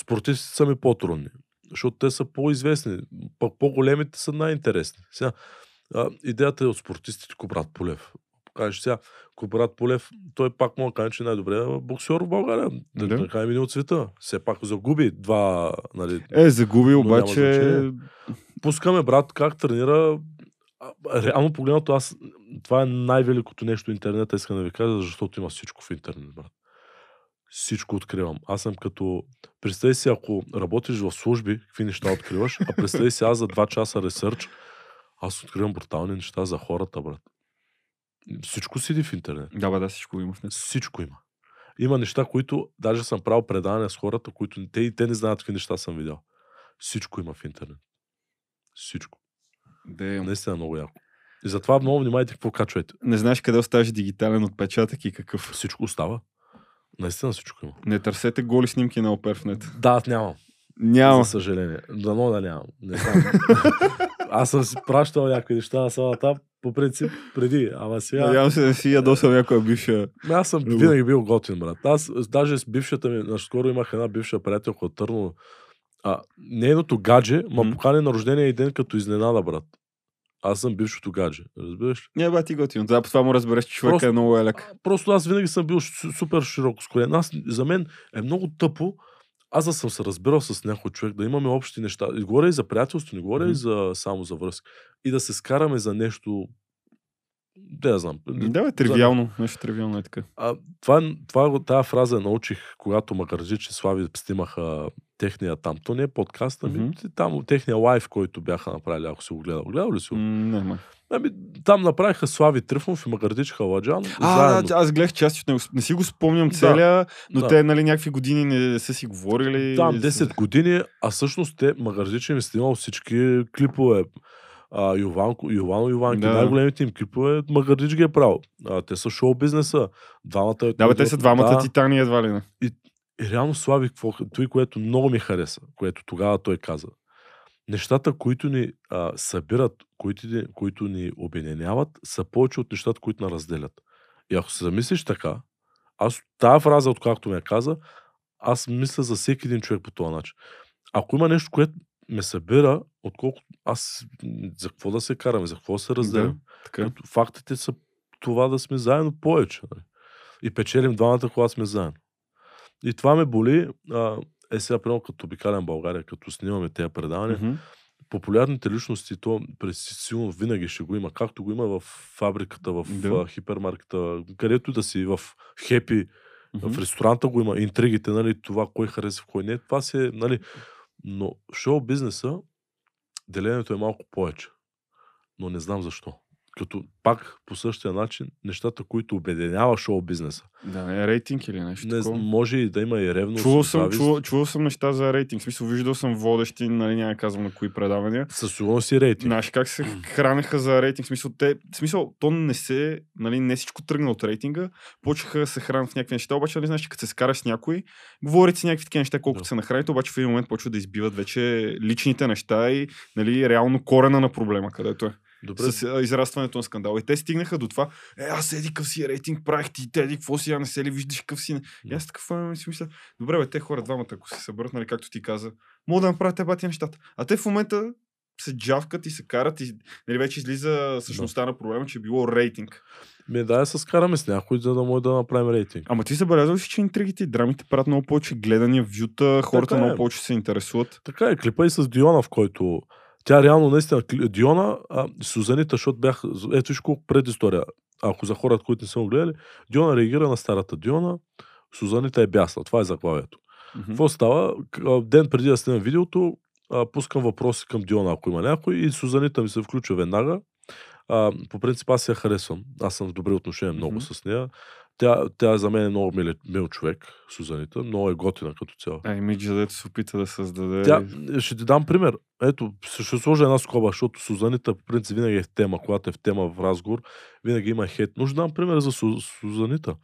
Спортистите са ми по-трудни, защото те са по-известни, пък по-големите са най-интересни. Сега, а, идеята е от спортистите Кобрат Полев. Кажеш сега, Кобрат Полев, той пак мога да каже, че е най-добрият боксер в България. Да, Да. и от света. Все пак загуби два, нали, Е, загуби обаче... пускаме брат как тренира. Реално погледнато аз, това е най-великото нещо интернета, искам да ви кажа, защото има всичко в интернет, брат. Всичко откривам. Аз съм като... Представи си, ако работиш в служби, какви неща откриваш, а представи си аз за два часа ресърч, аз откривам брутални неща за хората, брат. Всичко седи в интернет. Да, бе, да, всичко има в него. Всичко има. Има неща, които даже съм правил предавания с хората, които те и те не знаят какви неща съм видял. Всичко има в интернет. Всичко. Де, Наистина много яко. И затова много внимайте какво качвате. не знаеш къде оставиш дигитален отпечатък и какъв. Всичко остава. Наистина всичко има. Не търсете голи снимки на опер в нет. Да, аз нямам. Няма. За съжаление. Дано да нямам. Не знам. аз съм си пращал някакви неща на сала там, по принцип, преди. Ама сега... Надявам се да си ядосал някоя бивша. Ме, Аз съм Любов. винаги бил готин, брат. Аз даже с бившата ми, наскоро имах една бивша приятелка от Търново. А, нейното гадже, ма покани на рождения и ден като изненада, брат. Аз съм бившото гадже. Разбираш ли? Не, бе, ти готино. Да, по това му разбереш, че човек е много елек. Просто аз винаги съм бил су- супер широко скроен. Аз, за мен е много тъпо аз да съм се разбирал с някой човек, да имаме общи неща. И говоря и за приятелство, не говоря Мгм. и за, само за връзка. И да се скараме за нещо, да я знам. Да, бе, тривиално. Нещо тривиално е така. А, това, това, тази фраза я научих, когато Макарджич и Слави снимаха техния там. То не е подкаст, ами Мгм. там техния лайф, който бяха направили, ако си го гледал. Гледал ли си го? Не. Ами, там направиха Слави Трифонов и Макарджич Халаджан. А, заедно. да, аз гледах части от него. Не си го спомням целия, но да. те, нали, някакви години не са си говорили. Там 10 години, а всъщност те, Магарджич им е снимал всички клипове. А, Йованко, Йовано Йованки, Да. най-големите им клипове, Магарджич ги е правил. А, те са шоу бизнеса. Двамата... Да, бе, те са двамата да. титани едва ли не. И реално Слави, какво, той, което много ми хареса, което тогава той каза. Нещата, които ни а, събират, които ни, които ни обединяват, са повече от нещата, които ни разделят. И ако се замислиш така, аз тази фраза, откакто ме каза, аз мисля за всеки един човек по този начин. Ако има нещо, което ме събира, отколкото аз за какво да се караме, за какво да се разделям. Да, така. Като фактите са това да сме заедно повече. Нали? И печелим двамата, когато сме заедно. И това ме боли. А, е сега, примерно, като обикалям България, като снимаме тези предавания, Мгм. популярните личности, то през силно винаги ще го има, както го има в фабриката, в Да. хипермаркета, където да си, в хепи, Мгм. в ресторанта го има, интригите, нали, това, кой харесва, кой не, това си е, нали, но в шоу бизнеса делението е малко повече. Но не знам защо. Като пак по същия начин, нещата, които обединява шоу бизнеса. Да, не е рейтинг или нещо Не, такова. може и да има и ревност. Чувал съм, чувал, чувал съм неща за рейтинг. В смисъл, виждал съм водещи, нали, няма казвам на кои предавания. Със сигурност и рейтинг. Знаеш как се хранеха за рейтинг? В смисъл, те, в смисъл, то не се, нали, не всичко тръгна от рейтинга. Почнаха да се хранят в някакви неща, обаче, нали, знаеш, че като се скараш с някой, говорят си някакви такива неща, колкото Да. се нахраните, обаче в един момент почват да избиват вече личните неща и, нали, реално корена на проблема, където е. Добре, С израстването на скандала. И те стигнаха до това, е, аз еди къв си рейтинг правих ти, те еди какво си, я не се ли виждаш къв си. И аз такъв а, си мисля, добре, бе, те хора двамата, ако се съберат, нали, както ти каза, могат да направят бати нещата. А те в момента се джавкат и се карат и нали, вече излиза същността на проблема, че е било рейтинг. Ми да се скараме с някой, за да може да направим рейтинг. Ама ти забелязал си, че интригите и драмите правят много повече гледания, вюта, хората Така е. много повече се интересуват. Така е, клипа и с Диона, в който тя реално наистина, Диона, а, Сузанита, защото бях, ето виж колко предистория, ако за хората, които не са го гледали, Диона реагира на старата Диона, Сузанита е бясна, това е заглавието. Мгм. Какво става? Ден преди да снимам видеото, а, пускам въпроси към Диона, ако има някой, и Сузанита ми се включва веднага. А, по принцип аз я харесвам. Аз съм в добри отношения много Мгм. с нея. Тя, тя за мен е много мил, мил човек, Сузанита. Много е готина като цяло. А имиджа, дето се опита да създаде. Тя, ще ти дам пример. Ето, ще сложа една скоба, защото Сузанита по принцип винаги е в тема, когато е в тема в разговор, винаги има хейт. Но ще дам пример за Су, Сузанита.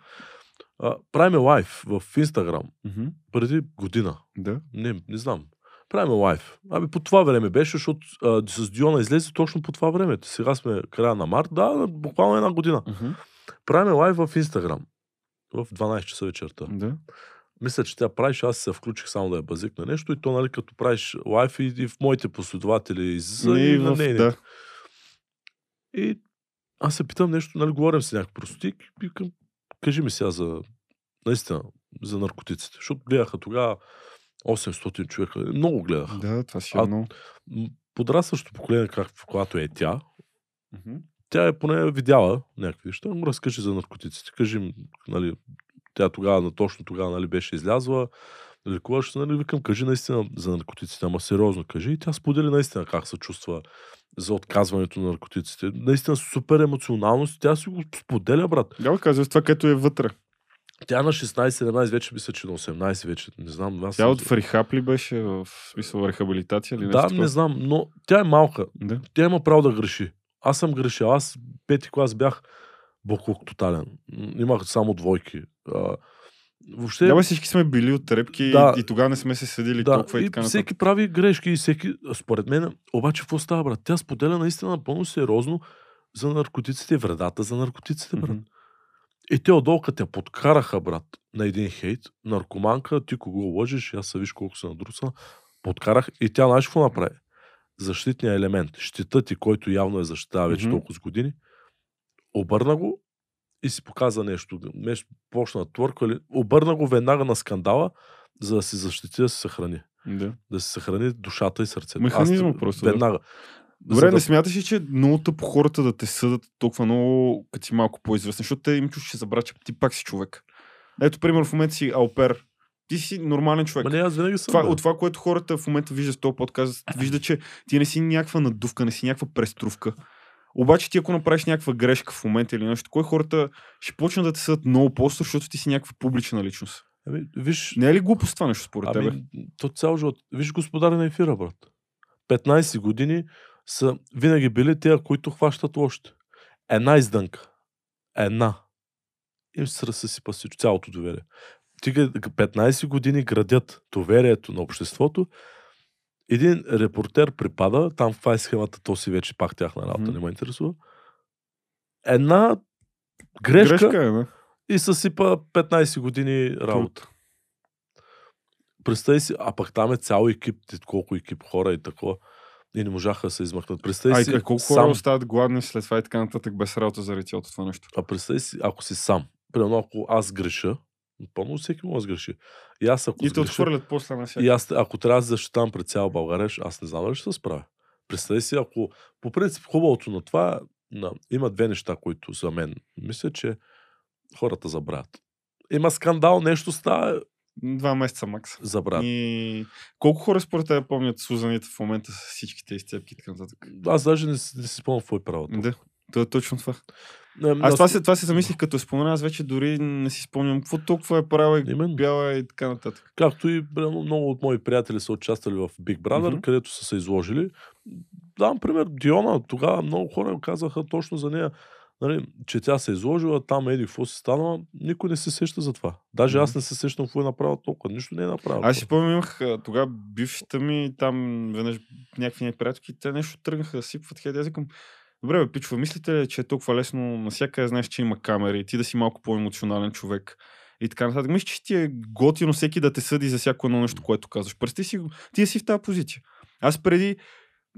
А, правиме лайф в Инстаграм Мгм. преди година. Да. Не, не знам. Правиме лайф. Ами по това време беше, защото а, с Диона излезе точно по това време. Сега сме края на март, да, буквално една година. Мгм. Правиме лайв в Инстаграм. В 12 часа вечерта. Да. Мисля, че тя правиш, аз се включих само да я базик на нещо и то, нали, като правиш лайф и, и в моите последователи излиза Не, и на нейните. да. И аз се питам нещо, нали, говорим си някакъв простик и към, кажи ми сега за, наистина, за наркотиците. Защото гледаха тогава 800 човека. Много гледаха. Да, това си е много. М, Подрастващото поколение, как, когато е тя, Мгм. Тя е поне видяла някакви неща, му разкажи за наркотиците. Кажи, нали, тя тогава, точно тогава, нали, беше излязла, лекуваш се, нали, викам, кажи наистина за наркотиците, ама сериозно кажи. И тя сподели наистина как се чувства за отказването на наркотиците. Наистина супер емоционалност. Тя си го споделя, брат. Да, казваш това, което е вътре. Тя на 16-17 вече мисля, че на 18 вече. Не знам. Аз Тя съм- от фрихап ли беше в смисъл рехабилитация или нещо Да, не знам, но тя е малка. Да. Тя има право да греши. Аз съм грешил. Аз пети клас бях буклук тотален. Имах само двойки. А, въобще, Да, бе, всички сме били от трепки Да. и, и тогава не сме се седили да, толкова и, и така всеки нататък. прави грешки и всеки, според мен, обаче какво става, брат? Тя споделя наистина напълно сериозно за наркотиците вредата за наркотиците, брат. Мгм. И те отдолу, я подкараха, брат, на един хейт, наркоманка, ти кого лъжиш, аз се виж колко се надруса, подкарах и тя знаеш какво направи? Защитният елемент, щитът ти, който явно е защитава вече Мгм. толкова с години, обърна го и си показа нещо. Нещо почна да твърка, ли, обърна го веднага на скандала, за да се защити да се съхрани. Да. Да се съхрани душата и сърцето. Механизма Аз, просто, да. Веднага. Добре, За не да- смяташ ли, че е много тъпо хората да те съдат толкова много, като си малко по-известен, защото те им чуш, ще забравят, че ти пак си човек. Ето, примерно, в момента си алпер. Ти си нормален човек. Ма не, аз винаги съм. Това, бе. от това, което хората в момента виждат с този подкаст, вижда, че ти не си някаква надувка, не си някаква преструвка. Обаче ти ако направиш някаква грешка в момента или нещо, кой хората ще почнат да те съдат много по защото ти си някаква публична личност. Ами, виж, Не е ли глупост това нещо според тебе? Ами, то цял живот. Виж господар на ефира, брат. 15 години са винаги били тия, които хващат лошите. Една издънка. Една. Им се разсъсипа всичко, цялото доверие. Тига 15 години градят доверието на обществото. Един репортер припада, там каква е схемата, то си вече пак тяхна работа, Мгм. не ме интересува. Една грешка, Грешка е, и съсипа 15 години работа. Представи си, а пък там е цял екип, колко екип хора и такова. И не можаха да се измъкнат. Представи Ай, си, а колко хора сам, остават гладни след това и така нататък без работа заради цялото това нещо? а представи си, ако си сам. Примерно, ако аз греша, пълно всеки може да сгреши. И аз ако И те отхвърлят после на и аз, ако трябва да защитавам пред цяла България, аз не знам дали ще се справя. Представи си, ако по принцип хубавото на това, на, има две неща, които за мен мисля, че хората забравят. Има скандал, нещо става, Два месеца макс. забравят. И колко хора според теб помнят Сузаните в момента с всичките изцепки и така нататък? Аз даже не, не си спомням какво е правото. Да. То е точно това. Не, Аз това се, това се замислих като спомена, аз вече дори не си спомням какво толкова е правила и Именно. бяла и така нататък. Както и много от мои приятели са участвали в Big Brother, Мгм. където са се изложили. Давам пример, Диона, тогава много хора казаха точно за нея, нали, че тя се е изложила, там еди какво си станала, никой не се сеща за това. Даже аз Мгм. не се сещам какво е направила толкова, нищо не е направила. Аз си спомням, имах тогава бившата ми, там веднъж някакви приятелки, те нещо тръгнаха да сипват. Хеди, аз викам, добре, бе, пичва, мислите ли, че е толкова лесно, насякъде знаеш, че има камери, ти да си малко по-емоционален човек и така нататък. Мисля, че ти е готино всеки да те съди за всяко едно нещо, което казваш. Представи си, ти си в тази позиция. Аз преди,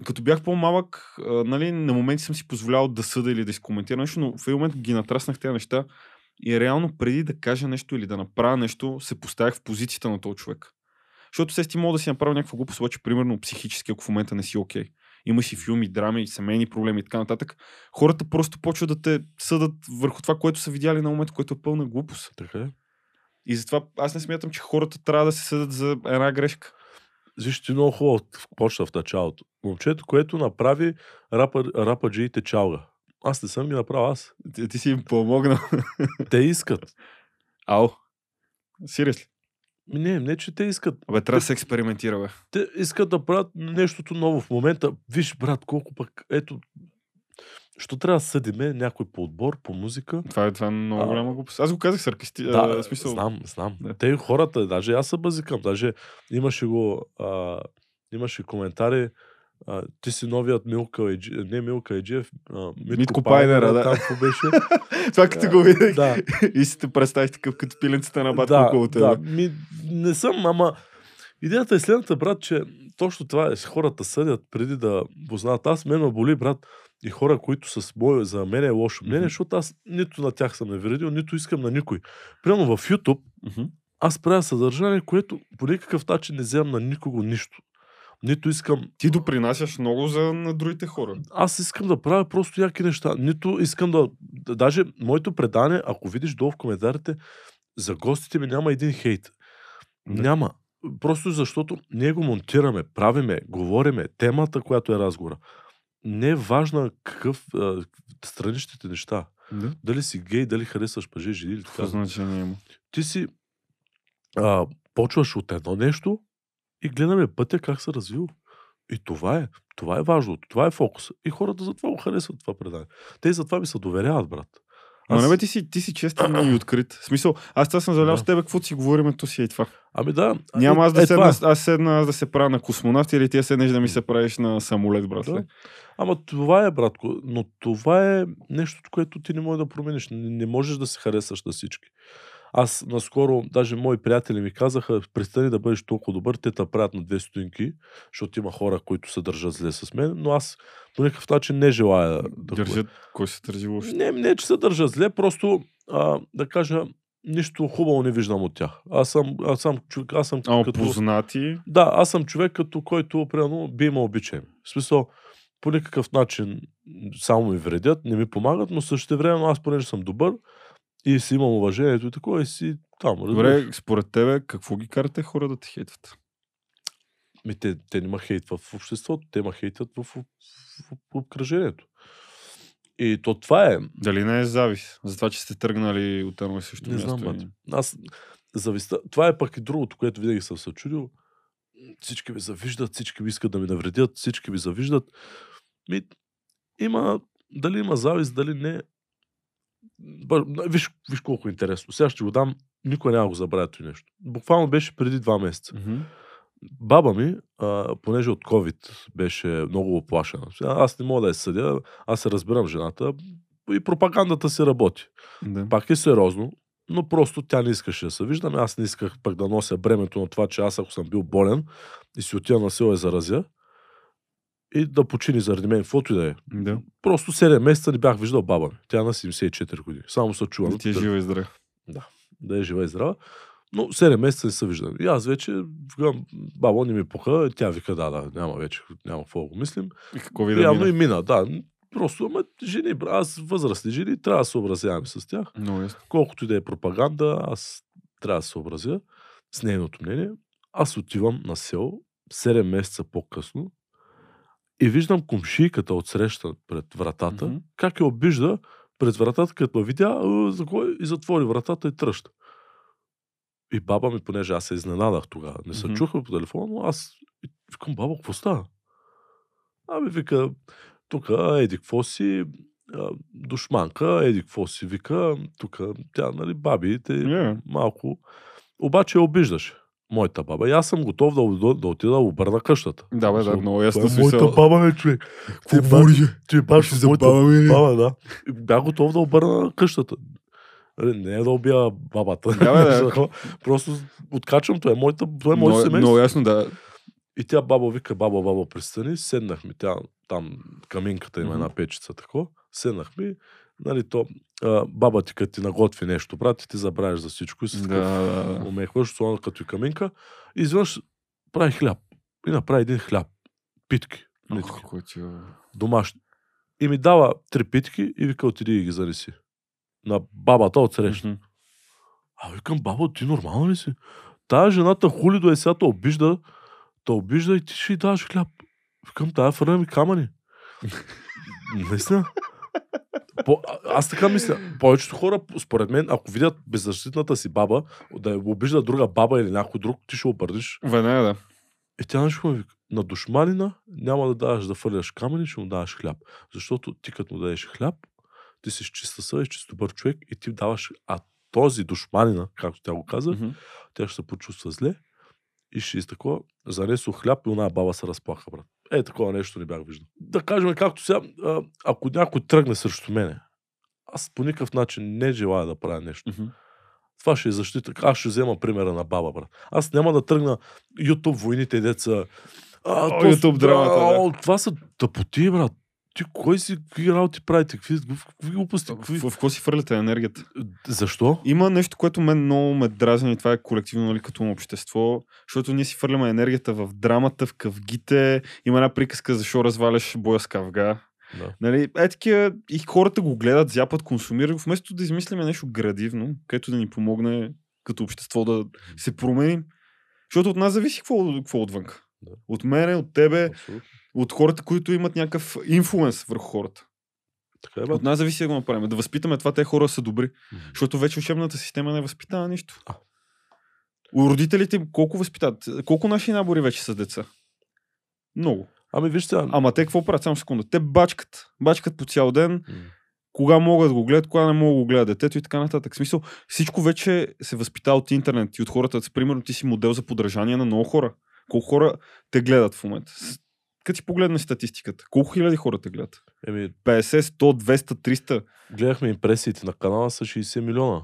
като бях по-малък, а, нали, на моменти съм си позволявал да съда или да изкоментирам нещо, но в един момент ги натраснах тези неща и реално преди да кажа нещо или да направя нещо, се поставях в позицията на този човек. Защото се ти мога да си направя някаква глупост, обаче примерно психически, ако в момента не си окей. Okay. Има си филми, драми, семейни проблеми и така нататък. Хората просто почват да те съдат върху това, което са видяли на момента, което е пълна глупост. Така е. И затова аз не смятам, че хората трябва да се съдат за една грешка. Виж, ти много хубаво почна в началото. Момчето, което направи рапа, рападжиите чалга. Аз не съм ги направил аз. Ти, ти си им помогнал. Те искат. Ау. Сириес ли? Не, не, че те искат. Абе, трябва да се експериментира, бе. Те искат да правят нещото ново в момента. Виж, брат, колко пък, ето, що трябва да съдиме някой по отбор, по музика. Това е, това е много А. голяма глупост. Аз го казах саркасти... Да, а, смисъл. знам, знам. Да. Те хората, даже аз се базикам, даже имаше го, а, имаше коментари, а, ти си новият Милка Еджи, не Милка Еджиев, а, Митко, Митко Пайнера, да. Там беше? това като го видях. да, И си те представиш такъв като пиленцата на батко да, около да, ми, не съм, ама идеята е следната, брат, че точно това е, хората съдят преди да познават. Аз мен ме боли, брат, и хора, които с мое, за мен е лошо мнение, Мгм. защото аз нито на тях съм навредил, нито искам на никой. Примерно в YouTube Мгм. аз правя съдържание, което по никакъв начин не вземам на никого нищо. Нито искам. Ти допринасяш много за на другите хора. Аз искам да правя просто яки неща. Нито искам да. да даже моето предание, ако видиш долу в коментарите, за гостите ми няма един хейт. Да. Няма. Просто защото ние го монтираме, правиме, говориме, темата, която е разговора. Не е важна какъв а, страничните неща. Да. Дали си гей, дали харесваш мъже, жени или така. Какво значение има? ти си а, почваш от едно нещо и гледаме пътя как се развива. И това е. Това е важното. Това е фокус. И хората затова го харесват това предание. Те затова ми се доверяват, брат. Аз- не бе, ти си, ти си честен и открит. В смисъл, аз това съм залял Да. с тебе, каквото си говорим, то си е и това. Ами да. Няма е, аз да е, седна, това е. аз седна аз да се правя на космонавт или ти седнеш да ми се правиш на самолет, брат. Да. Ама това е, братко. Но това е нещо, което ти не можеш да промениш. Не, не можеш да се харесаш на всички. Аз наскоро, даже мои приятели ми казаха, престани да бъдеш толкова добър, те те правят на две стотинки, защото има хора, които се държат зле с мен, но аз по никакъв начин не желая да Държат, кой се държи лошо. Не, не, че се държа зле, просто а, да кажа, нищо хубаво не виждам от тях. Аз съм, аз съм, аз съм А като... познати. Да, аз съм човек, като който, примерно, би ме обичаем. В смисъл, по никакъв начин само ми вредят, не ми помагат, но също време аз понеже съм добър и си имам уважението и такова и си там. разбираш. Добре, според тебе, какво ги карате хора да те хейтват? Ми, те, те не ма хейтват в обществото, те ма хейтват в, в, в, в обкръжението. И то това е. Дали не е завис? За това, че сте тръгнали от едно и също Не място. знам, и-. Аз зависта. Това е пък и другото, което винаги съм се чудил. Всички ви завиждат, всички ви искат да ми навредят, всички ви завиждат. Ми, има, дали има завист, дали не. Виж, виж колко е интересно. Сега ще го дам, никой няма го забравя това нещо. Буквално беше преди два месеца. Мгм. Баба ми, а, понеже от COVID беше много оплашена. Аз не мога да я съдя, аз се разбирам жената и пропагандата си работи. Да. Пак е сериозно, но просто тя не искаше да се виждаме. Аз не исках пък да нося бремето на това, че аз ако съм бил болен и си отида на село и заразя и да почини заради мен, каквото и да е. Да. Просто 7 месеца не бях виждал баба ми. Тя е на 74 години. Само се чувам. Да ти е жива и здрава. да е жива и здрава. Но 7 месеца не се виждам. И аз вече, викам, баба не ми пуха, тя вика, да, да, няма вече, няма какво да го мислим. И какво ви да Явно мина? и мина, да. Просто, ама жени, бра, аз възрастни жени, трябва да се съобразяваме с тях ясно. колкото и да е пропаганда, аз трябва да се съобразя с нейното мнение. Аз отивам на село 7 месеца по-късно И виждам комшийката от среща пред вратата, Мгм. как я обижда пред вратата, като ме видя, «А, за кой?» и затвори вратата и тръща. И баба ми, понеже аз се изненадах тогава, не се чухме по телефона, но аз викам, баба, какво става? Ами вика, тук еди какво си, душманка, еди какво си, вика, тук тя, нали, бабите, Yeah. малко. Обаче обиждаше. Моята баба. И аз съм готов да, да, да отида да обърна къщата. Да, бе, да, много ясно това е смисъл. моята баба, бе, човек. Какво е говориш, баш, ти е баш за моята баба ми ли? баба, да. И бях готов да обърна къщата. Нали, Не е да убия бабата. Да, бе, да. Просто откачам, това е моята, това е моето семейство. много ясно, да. И тя баба вика, баба, баба, престани. Седнахме, тя там каминката има една печица тако. Седнахме, нали то, а, баба ти като ти наготви нещо, брат, ти забравяш за всичко и си Да, такъв да, да. умехваш, слона като и каминка. И изведнъж прави хляб. И направи един хляб. Питки. Ох, е. Домашни. И ми дава три питки и вика, отиди и ги занеси. На бабата от среща. Мгм. А викам, баба, ти нормална ли си? Тая жената хули до сега те обижда, те обижда и ти ще й даваш хляб. Викам, тая фърна ми камъни. Наистина. По, аз така мисля. Повечето хора, според мен, ако видят беззащитната си баба, да обижда друга баба или някой друг, ти ще обърнеш. Веднага, да. И тя нещо вика. На душманина няма да даваш да фърляш камъни, ще му даваш хляб. Защото ти като му дадеш хляб, ти си с чиста съвест, чист добър човек и ти даваш, а този душманина, както тя го каза, Мгм. тя ще се почувства зле и ще из такова, занесо хляб и една баба се разплаха, брат. Е, такова нещо не бях виждал. Да кажем, както сега, ако някой тръгне срещу мене, аз по никакъв начин не желая да правя нещо. Мгм. Това ще е защита. Аз ще взема примера на баба, брат. Аз няма да тръгна YouTube войните деца. А, О, то- YouTube драмата, да. Това са тъпоти, брат. Ти кой си, какви работи правите? Какви, какви глупости? Какви... В, в какво си фърляте енергията? Защо? Има нещо, което мен много ме дразни и това е колективно нали, като общество, защото ние си фърляме енергията в драмата, в къвгите. Има една приказка защо разваляш боя с кавга. Да. Нали, е такива, и хората го гледат, зяпат, консумират, вместо да измислиме нещо градивно, което да ни помогне като общество да се променим. Защото от нас зависи какво, какво отвън. Да. От мене, от тебе, Абсолютно. От хората, които имат някакъв инфлуенс върху хората. Така е. От нас зависи да го направим. Да възпитаме това, те хора са добри. Мгм. Защото вече учебната система не възпитава нищо. А. У родителите колко възпитат? Колко наши набори вече са деца? Много. Ами виж сега. Ама те какво правят? Само секунда. Те бачкат. Бачкат по цял ден. М. Кога могат да го гледат, кога не могат да го гледат детето и така нататък. В смисъл, всичко вече се възпитава от интернет и от хората. Примерно ти си модел за подражание на много хора. Колко хора те гледат в момента? Като си погледнеш статистиката, колко хиляди хора те гледат? Еми, 50, 100, 200, 300. гледахме импресиите на канала с 60 милиона.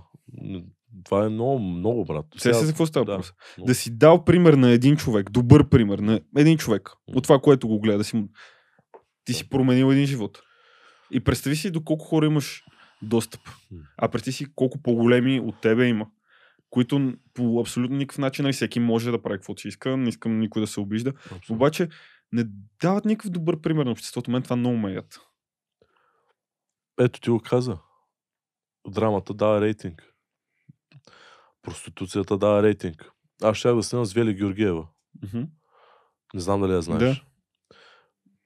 Това е много, много, брат. Сега се за какво става да. въпрос? много. Да си дал пример на един човек, добър пример на един човек, от това, което го гледа, да си му... ти си променил един живот. И представи си до колко хора имаш достъп. А представи си колко по-големи от тебе има, които по абсолютно никакъв начин, нали, всеки може да прави каквото си иска, не искам никой да се обижда, Абсолютно. обаче не дават никакъв добър пример на обществото. Мен това много ме яд. Ето ти го каза. Драмата дава рейтинг. Проституцията дава рейтинг. Аз ще да снимам с Вели Георгиева. Мгм. Не знам дали я знаеш. Да.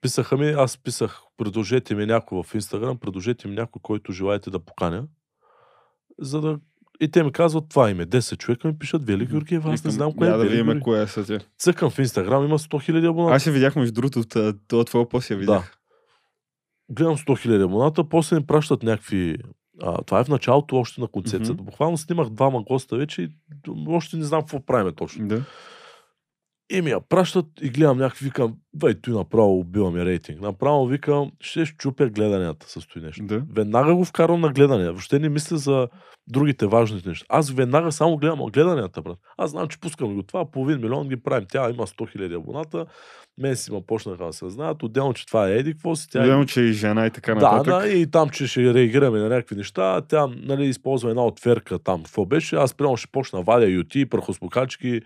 Писаха ми, аз писах, предложете ми някой в Инстаграм, предложете ми някой, който желаете да поканя. За да... И те ми казват това име. 10 човека ми пишат Вели Георгиева. Аз не знам кое е да Вели видим коя е са. Цъкам в Инстаграм, има 100 000 абоната. Аз я видях между другото това твоя пост я видях. гледам 100 000 абоната, после ми пращат някакви... А, това е в началото още на концепцията. Мгм. Буквално снимах двама госта вече и още не знам какво правим точно. Да. И ми я пращат и гледам някакви, викам, бай, той направо убива ми рейтинг. Направо викам, ще щупя гледанията с той нещо. Да. Веднага го вкарвам на гледания. Въобще не мисля за другите важни неща. Аз веднага само гледам гледанията, брат. Аз знам, че пускам го това, половин милион ги правим. Тя има 100 000 абоната, мен си ма почнаха да се знаят. Отделно, че това е еди, какво си. Тя Видимо, че и жена и така да, нататък. да, и там, че ще реагираме на някакви неща, тя нали, използва една отверка там. Какво беше? Аз прямо ще почна вадя юти, прахоспокачки,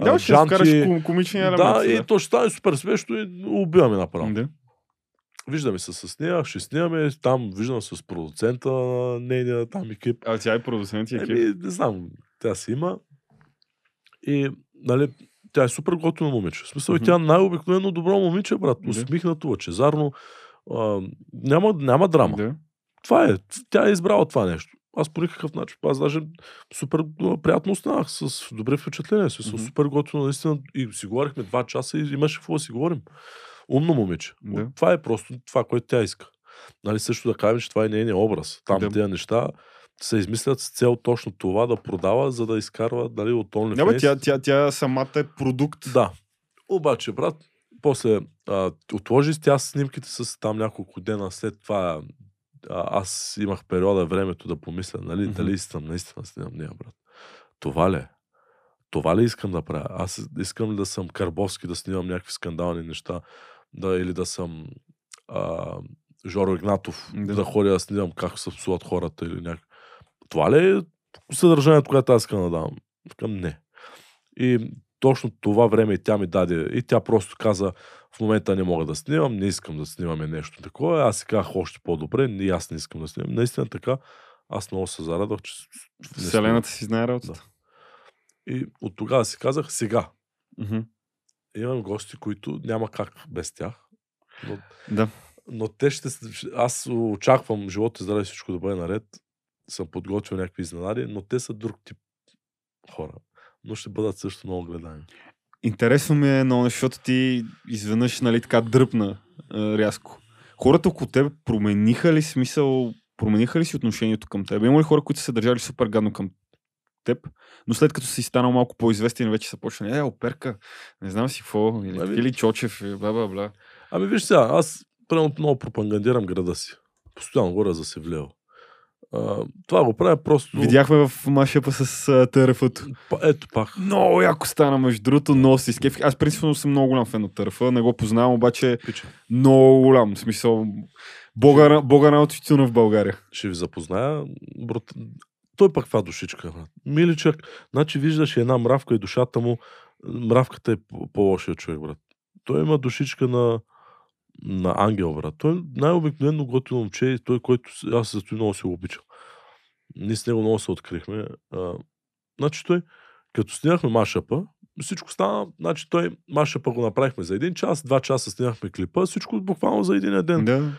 Да, ще вкараш ком- комични елементи. да, и то ще стане супер смешно и убиваме направо. да. Виждаме се с нея, ще снимаме, там виждам с продуцента на нейния там екип. А тя е продуцент и екип. Еми, не знам, тя си има. И, нали, тя е супер готино момиче. В смисъл, и тя най-обикновено добро момиче, брат. Усмихнато, лъчезарно. А, няма, няма драма. Да. Това е. Тя е избрала това нещо. Аз по никакъв начин. Аз даже супер приятно останах с добри впечатления. Си, Мгм. mm Супер готино, наистина. И си говорихме два часа и имаше какво да си говорим. Умно момиче. Да. Това е просто това, което тя иска. Нали, също да кажем, че това е нейният образ. Там Да. тези неща се измислят с цел точно това да продава, за да изкарва нали, от OnlyFans. Бе, тя, тя, тя самата е продукт. Да. Обаче, брат, после а, отложи с тя снимките с там няколко дена след това. А, аз имах периода времето да помисля, нали, Мгм. дали искам наистина снимам нея, брат. Това ли е? Това ли искам да правя? Аз искам да съм Карбовски, да снимам някакви скандални неща, да, или да съм а, Жоро Игнатов, Да. да. да ходя да снимам как се псуват хората или някак. Това ли е съдържанието, което аз искам да давам? Към не. И точно това време и тя ми даде. И тя просто каза, в момента не мога да снимам, не искам да снимаме нещо такова. Аз си казах още по-добре, и аз не искам да снимам. Наистина така, аз много се зарадвах, че Вселената си знае работата. снимам. И от тогава си казах, сега Мгм. имам гости, които няма как без тях. Но, Да. но те ще... Аз очаквам живота и здраве всичко да бъде наред. Съм подготвил някакви изненади, но те са друг тип хора. Но ще бъдат също много гледани. Интересно ми е много, защото ти изведнъж нали, така дръпна а, рязко. Хората около теб промениха ли смисъл, промениха ли си отношението към теб? Има ли хора, които са се държали супер гадно към теб, но след като си станал малко по-известен, вече са почнали, е, оперка, не знам си какво, или, Ами- или Чочев, и бла, бла, бла. Ами виж сега, аз примерно много пропагандирам града си. Постоянно говоря за Севлево. А, това го правя просто... Видяхме в машепа с а. Па, ето пак. Много яко стана, между другото, много си скефих. Аз принципно съм много голям фен от ТРФ, не го познавам, обаче Пича. много голям. В смисъл, бога, бога на тютюна в България. Ще ви запозная. Брат... Той пък това душичка. Брат. Миличък. Значи виждаш една мравка и душата му. Мравката е по- по-лошия човек, брат. Той има душичка на, на ангел, брат. Той е най-обикновено готино момче и той, който аз зато много се го обичам. Ние с него много се открихме. А, значи той, като снимахме машапа, всичко стана, значи той машапа го направихме за един час, два часа снимахме клипа, всичко буквално за един ден. Да.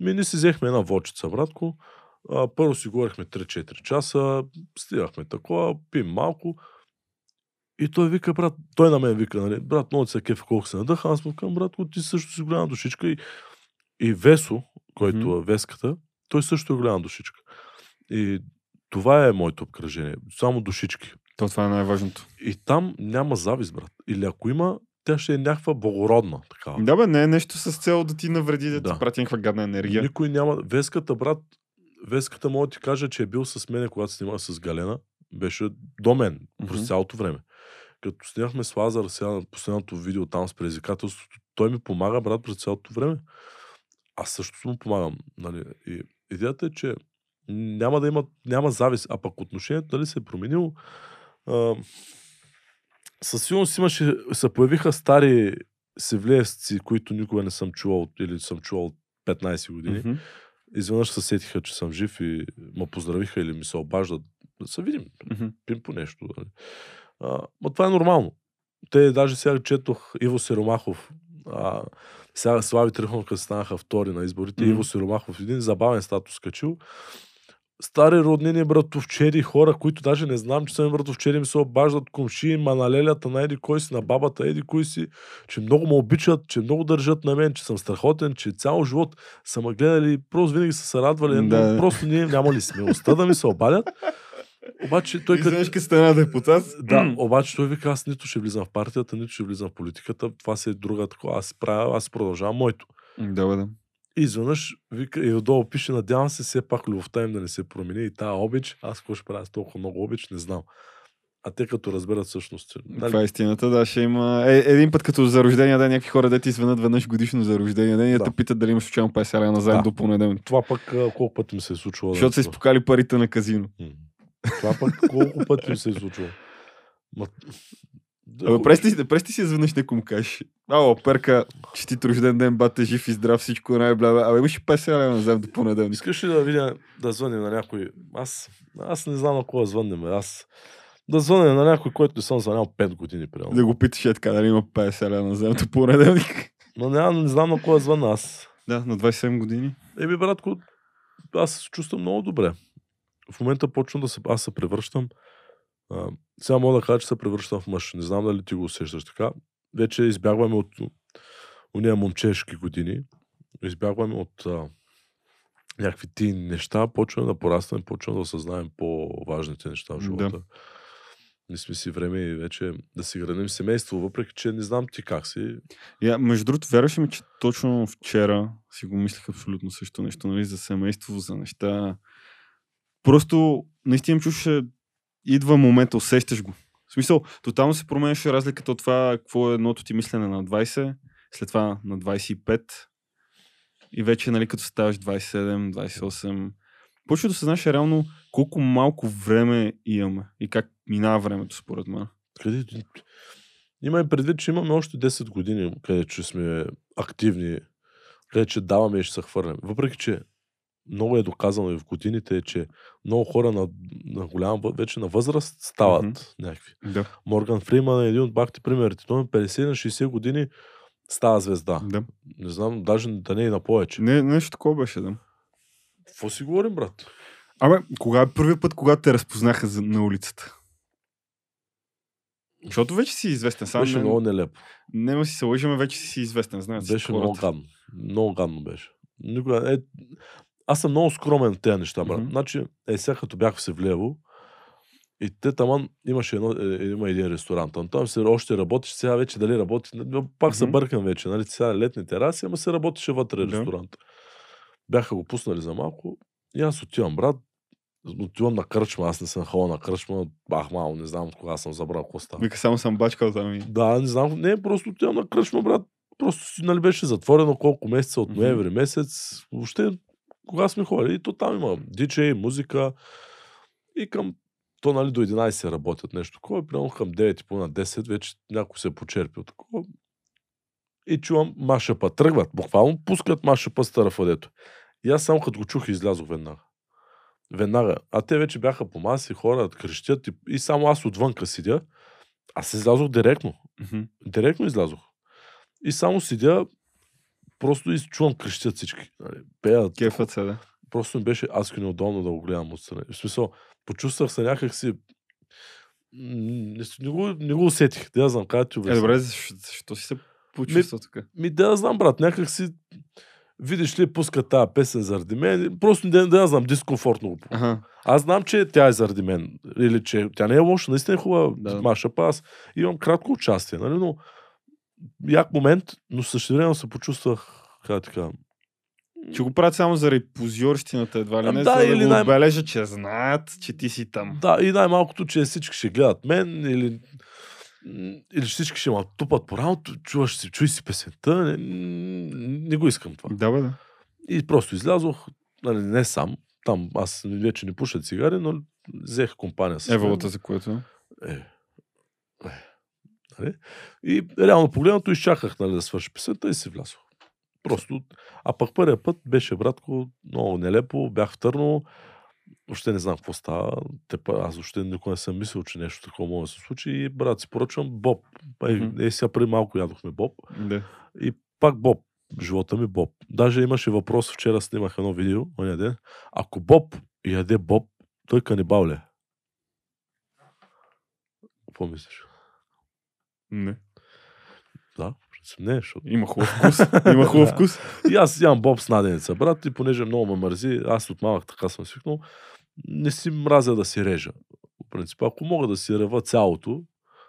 Ми ние си взехме една вочица, братко. А, първо си говорихме 3-4 часа, стигахме такова, пим малко. И той вика, брат, той на мен вика, нали, брат, много се кефи колко се надъха. Аз му казвам, брат, ти също си голяма душичка. И, и Весо, който Мгм. е Веската, той също е голяма душичка. И това е моето обкръжение. Само душички. То това е най-важното. И там няма завист, брат. Или ако има, тя ще е някаква благородна. Такава. Да, бе, не е нещо с цел да ти навреди, да, Да. ти прати някаква гадна енергия. Никой няма. Веската, брат, Веската мога да ти кажа, че е бил с мене, когато снимах с Галена. Беше до мен през Мгм. цялото време. Като снимахме с Лазар, сега на последното видео там с предизвикателството, той ми помага, брат, през цялото време. Аз също му помагам. Нали? И идеята е, че няма да има, няма завист, а пък отношението дали се е променило. А, със сигурност имаше, се появиха стари севлеевци, които никога не съм чувал или съм чувал 15 години. Мгм. Изведнъж се сетиха, че съм жив и ме поздравиха или ми се обаждат. Да се видим, Мгм. пим по нещо. Нали. А, но това е нормално. Те даже сега четох Иво Сиромахов. А, сега Слави Трифонов, като станаха втори на изборите, Мгм. Иво Сиромахов един забавен статус качил. Стари роднини, братовчери, хора, които даже не знам, че са ми братовчери, ми се обаждат комши, ма на еди кой си, на бабата, еди кой си, че много ме обичат, че много държат на мен, че съм страхотен, че цял живот са ме гледали, просто винаги са се радвали, Да. просто ние нямали смелостта да ми се обадят. Обаче той като... Изведнъж като стана депутат. Да, обаче той вика, аз нито ще влизам в партията, нито ще влизам в политиката. Това си е друга такова. Аз правя, аз продължавам моето. Да, бе, да. И изведнъж вика, и отдолу пише, надявам се все пак любовта им да не се промени и тая обич. Аз какво ще правя с толкова много обич, не знам. А те като разберат всъщност. Нали, Това е истината, да, ще има. Е, един път като за рождения ден, някакви хора дете изведнъж веднъж годишно за рождения ден и да. Да. те питат дали имаш случайно 50 лева назаем Да. до понеделник. това пък колко пъти ми се е случвало. да Защото са е това. изпокали парите на казино. М. Това пък колко пъти се е случвало. Ма... Да, Абе, прести, си- прести си изведнъж някой му кажеш. Ало, перка, честит рожден ден, бате, жив и здрав, всичко най-бля. Абе, имаш и 50 лева назаем до понеделник. Искаш ли да видя, да звънем на някой? Аз, аз не знам на кого да звънем. Аз Да звъня на някой, който не съм звънял 5 години, примерно. Да го питаш е така, дали има 50 лева на земето понеделник. Но няма, не знам на кой е звън аз. Да, на 27 години. Еми, братко, аз се чувствам много добре. В момента почвам да се... Аз се превръщам... А, сега мога да кажа, че се превръщам в мъж. Не знам дали ти го усещаш така. Вече избягваме от уния момчешки години. Избягваме от а, някакви ти неща. Почваме да порастваме, почваме да осъзнаем по-важните неща в Да. живота. Не сме си време и вече да си градим семейство, въпреки че не знам ти как си. Я, между другото, вярваш ми, че точно вчера си го мислех абсолютно също нещо, нали, за семейство, за неща. Просто наистина чуш, идва момента, усещаш го. В смисъл, тотално се променяше разликата от това, какво е едното ти мислене на 20, след това на 25 и вече, нали, като ставаш 27, 28, почва да се знаеш реално колко малко време имаме и как минава времето, според мен. Къде... Има и предвид, че имаме още 10 години, къде че сме активни, къде че даваме и ще се хвърляме. Въпреки, че много е доказано и в годините, че много хора на, на голяма, въ- вече на възраст стават mm-hmm. някакви. Да. Морган Фриман е един от бахте примерите. Той на 50 на 60 години става звезда. да. Не знам, даже да не е на повече. Не, нещо такова беше, да. Какво си говорим, брат? Абе, кога е първият път, когато те разпознаха за, на улицата? Защото вече си известен. Сам Беше не, много нелепо. Нема си се лъжиме, вече си известен. Знаят Беше хората. много гадно. Много гадно беше. Никога, е, аз съм много скромен в тези неща, брат. Мгм. Значи, е, сега като бях в Севлево, и те таман имаше едно, е, има един ресторант. Там, там се още работиш, сега вече дали работи. но Пак се Мгм. бъркам вече, нали? Сега летни тераси, ама се работеше вътре Да. ресторант. Бяха го пуснали за малко. И аз отивам, брат. Отивам на кръчма, аз не съм ходил на кръчма, бах мало, не знам от кога съм забрал какво става. Вика, само съм бачкал там и... Да, не знам. Не, просто отивам на кръчма, брат. Просто си, нали, беше затворено колко месеца от ноември месец. Въобще, кога сме ходили, и то там има диджей, музика. И към то, нали, до 11 работят нещо такова. Примерно към 9 и половина, 10 вече някой се е почерпил такова. И чувам машапа. Тръгват. Буквално пускат машапа с тарафадето. И аз само като го чух, излязох веднага. Веднага. А те вече бяха по маси, хора крещят и, и само аз отвънка седя. Аз излязох директно. Мгм. Директно излязох. И само седя, просто изчувам крещят всички. Нали, пеят. Кефът се, да. Просто ми беше адски неудобно да го гледам отстрани. В смисъл, почувствах се някак си... Не, не, го, не го усетих. Да я знам, да ти Е, обясня. добре, защо, защо си се почувства така? Ми да я знам, брат, някак си... Видиш ли, пуска тази песен заради мен. Просто да, да я знам, дискомфортно го. Ага. Аз знам, че тя е заради мен. Или че тя не е лоша, наистина е хубава да. маша, па аз имам кратко участие, нали? Но як момент, но същевременно се почувствах, как така, Че го правят само заради позорщината, едва ли А, не, да, за да или го най- отбележат, че знаят, че ти си там. Да, и най-малкото, че всички ще гледат мен или, или всички ще ме тупат по рамото, чуваш си, чуй си песента, не, не го искам това. Да, бе, да. И просто излязох, нали, не сам, там аз вече не пуша цигари, но взех компания с. Еволата, за което. Е, е, нали? И реално погледнато изчаках нали, да свърши песента и си влязох. Просто. А пък първия път беше, братко, много нелепо, бях в Търново, въобще не знам какво става. Те, па- аз въобще никога не съм мислил, че нещо такова може да се случи. И брат, си поръчвам Боб. Е, Мгм. е, сега преди малко ядохме Боб. Да. И пак Боб. Живота ми Боб. Даже имаше въпрос, вчера снимах едно видео, оня ден. Ако Боб яде Боб, той канибал ли е? Какво мислиш? Не. Да, не, защото... Има хубав вкус. Има хубав вкус. И аз ям Боб с наденица, брат, и понеже много ме мързи, аз от малък така съм свикнал, не си мразя да си режа. В принцип, ако мога да си рева цялото,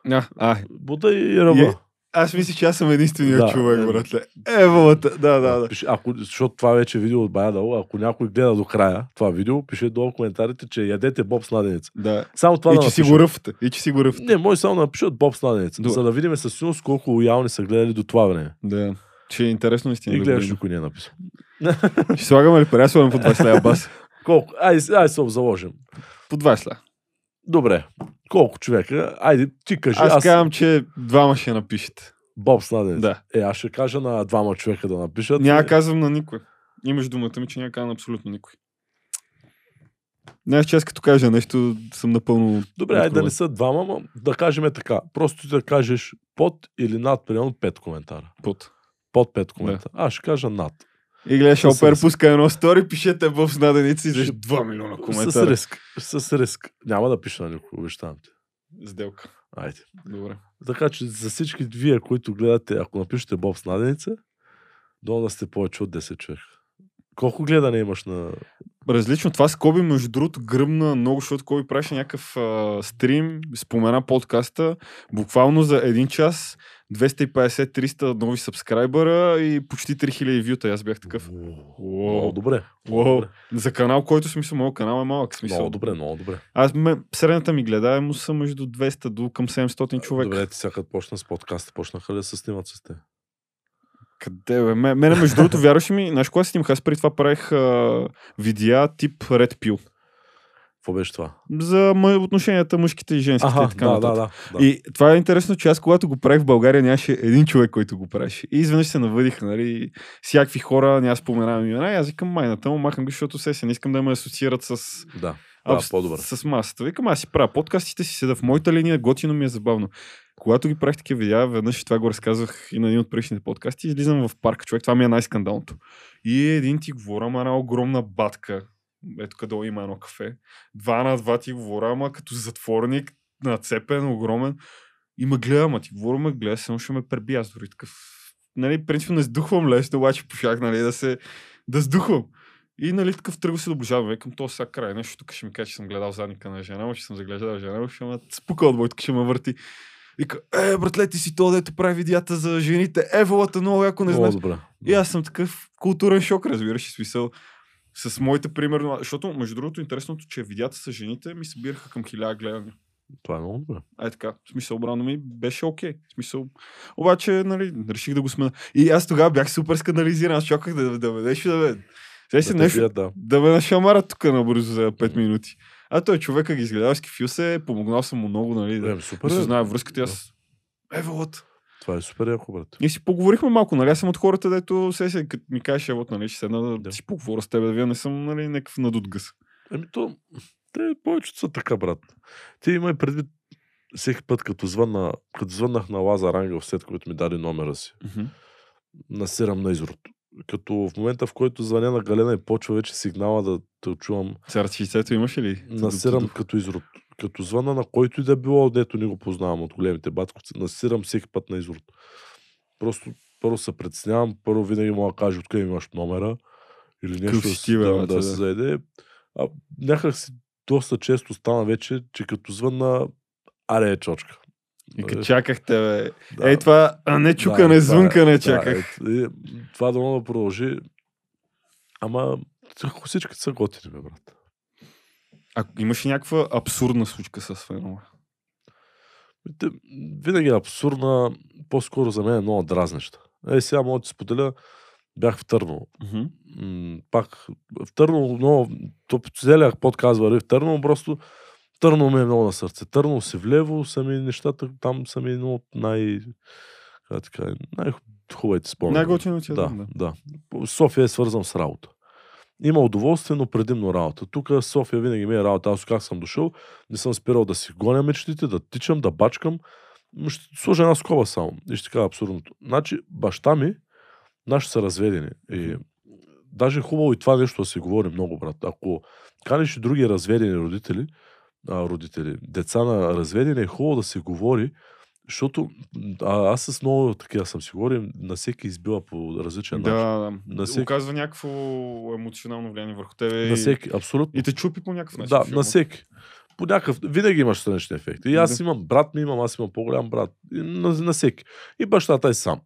А, а, буда и рева. Аз мисля, че аз съм единствения Да, човек, е. братле. Еволата. Да, да, да. Пише, ако, защото това вече е видео от Бая Дало, ако някой гледа до края това видео, пише долу в коментарите, че ядете Боб с наденица. да. Само това И да че си го ръфте. И че си го ръфте. Не, може само да напишат Боб с наденица, Добре. за да видим със сигурност колко лоялни са гледали до това време. Да. Че е интересно наистина. И да гледаш, никой не е написал. Ще слагаме ли пари? Аз по 20 лева бас. Колко? Айде, айде се обзаложим. По 20 лева. Добре. Колко човека? Айде, ти кажи. Аз, Аз, казвам, че двама ще напишете. Боб с наденица. Да. Е, аз ще кажа на двама човека да напишат. Няма казвам на никой. Имаш думата ми, че няма казвам на абсолютно никой. Знаеш, че аз като кажа нещо, съм напълно... Добре, айде да не са двама, но да кажем е така. Просто ти да кажеш под или над, примерно 5 коментара. Под. Под 5 коментара. Аз ще кажа над. И гледаш, С Опер пуска едно стори, пишете в наденици и виждаш Ще- 2 милиона С коментара. риск. С риск. Няма да пиша на никого, обещавам ти. Сделка. Айде. Добре. Така че за всички вие, които гледате, ако напишете Боб с наденица, долу да сте повече от 10 човека. Колко гледане имаш на... Различно. Това с Коби, между другото, гръмна много, защото Коби правеше някакъв а, стрим, спомена подкаста, буквално за един час, 250-300 нови сабскрайбъра и почти 3000 вюта. Аз бях такъв. Много добре. Добре. За канал, който смисъл, моят канал е малък. Смисъл. Много добре, много добре. Аз ме, средната ми гледаемост са между 200 до към 700 човека. Добре, ти сега почна с подкаста, почнаха ли да се снимат с те? Къде бе? Ме- Мене, между другото, вярваш ли ми, знаеш кога снимах? Аз преди това правих а, видеа тип Red Pill. Какво беше това? За отношенията мъжките и женските Аха, и така да, да, нататък. да, да. И това е интересно, че аз когато го правих в България нямаше един човек, който го правеше. И изведнъж се навъдиха, нали, всякакви хора, няма споменавам имена. И аз викам майната му, махам ги, защото се, се не искам да ме асоциират с, да. Да, абс- по-добре. с масата. Викам, аз си правя подкастите си, седа в моята линия, готино ми е забавно. Когато ги правих такива видеа, веднъж това го разказвах и на един от предишните подкасти, излизам в парка, човек, това ми е най-скандалното. И един ти говоря, ама една огромна батка, ето къде има едно кафе, два на два ти говоря, ама като затворник, нацепен, огромен. И ме гледа, ама ти говоря, ме гледа, само ще ме преби, аз дори такъв. Нали, принципно не сдухвам лесно, обаче пошах, нали, да се, да сдухвам. И нали такъв тръгва се доближавам, викам, то сега край, нещо тук ще ми каже, че съм гледал задника на жена, че съм заглеждал жена, ще ме спука от тук ще ме върти. Вика, е, братле, ти си то, дето прави видеята за жените, еволата много яко не знаеш. И аз съм такъв културен шок, разбираш, и смисъл. С моите примерно, защото между другото интересното, че видеята с жените ми събираха към хиляда гледания. Това е много добре. Ай така, в смисъл, обрано ми беше окей. В смисъл, обаче, нали, реших да го смена. И аз тогава бях супер скандализиран, аз чаках да, да ме нещо да ме... Сега си Да нещо, да. да ме нашамарат тук набързо за 5 минути. А той човека ги изгледал, скифил се, помогнал съм му много, нали, да, Е, супер. да е. се знае връзката. Аз, Еволът. Това е супер яко, брат. И си поговорихме малко, нали? Аз съм от хората, дето се, се като ми кажеш, Евот, нали, ще седна да, Да. си поговоря с теб, да вие не съм, нали, някакъв надут гъс. Еми то, те повечето са така, брат. Ти имай предвид всеки път, като, звънна, като звъннах на Лазар Ангел, след който ми даде номера си, насирам на изрод. Като в момента, в който звъня на Галена и почва вече сигнала да те чувам, Сега 60 имаш ли? насирам като изрод. Като звъна на който и да било, дето не го познавам от големите батковци, насирам всеки път на изрод. Просто първо се притеснявам, първо винаги мога да кажа откъде имаш номера или нещо да, си ти, бе, да, да, да. се заеде. А, някак си доста често стана вече, че като звънна, аре е чочка. И като чакахте, бе. Да, Ей, това, а не чукане, е- звънкане да, чаках. е, и това да мога да продължи. Ама всички са готини, бе, брат. А имаш ли някаква абсурдна случка с фенова? Те, винаги е абсурдна, по-скоро за мен е много дразнеща. Е, сега мога да ти споделя, бях в Търново. М, пак в Търново много, то целият подкаст върви в Търново, просто Търново ми е много на сърце. Търново си влево, са ми нещата, там са ми едно от най... Така, най-хубавите спомени. Най-готино ти е Да, там, да. София е свързан с работа. Има удоволствие, но предимно работа. Тук София винаги ми е работа. Аз как съм дошъл, не съм спирал да си гоня мечтите, да тичам, да бачкам. Ще сложа една скоба само. И ще кажа абсурдното. Значи, баща ми, наши са разведени. И даже е хубаво и това нещо да се говори много, брат. Ако канеш и други разведени родители, а, родители, деца на разведени, е хубаво да се говори, защото а, аз с много такива съм си говорил, на всеки избива по различен начин. Да, На всеки- Оказва някакво емоционално влияние върху тебе. На и- всеки, абсолютно. И те чупи по някакъв начин. Да, филма. на всеки. По някакъв, винаги имаш странични ефекти. И аз Да. имам брат ми, имам, аз имам по-голям брат. И на, на всеки. И бащата е сам.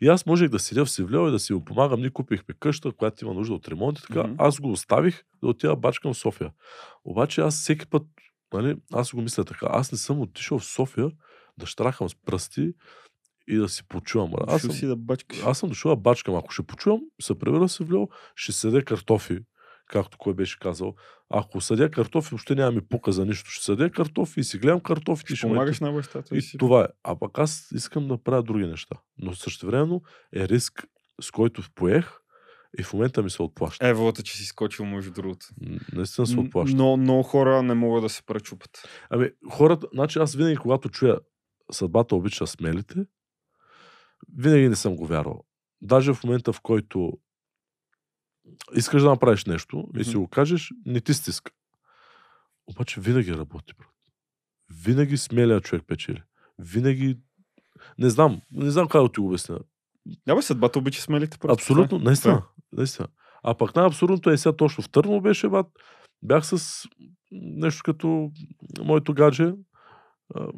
И аз можех да седя в Севлево и да си го помагам. Ние купихме къща, която има нужда от ремонт и така. Мгм. Аз го оставих да отида бачкам в София. Обаче аз всеки път, нали, аз го мисля така, аз не съм отишъл в София да штрахам с пръсти и да си почувам. Аз съм, си да бачкаш. аз съм дошъл да бачкам. Ако ще почувам, се превера в Севлево, ще седя картофи, както кой беше казал. Ако съдя картофи, въобще няма ми пука за нищо. Ще съдя картофи и си гледам картофите. Ще помагаш на бащата. и си. това е. А пък аз искам да правя други неща. Но същевременно е риск, с който поех, И в момента ми се отплаща. Еволата, че си скочил, между другото. Наистина се отплаща. Но много хора не могат да се пречупат. Ами, хората, значи аз винаги, когато чуя съдбата обича смелите, винаги не съм го вярвал. Даже в момента, в който искаш да направиш нещо и си го кажеш, не ти стиска. Обаче винаги работи, брат. Винаги смелия човек печели. Винаги... Не знам, не знам как да ти го обясня. Да, бе, съдбата обича смелите. просто. Абсолютно, Това е. наистина. наистина. А пък най-абсурдното е сега точно в Търново беше, бат. Бях с нещо като моето гадже.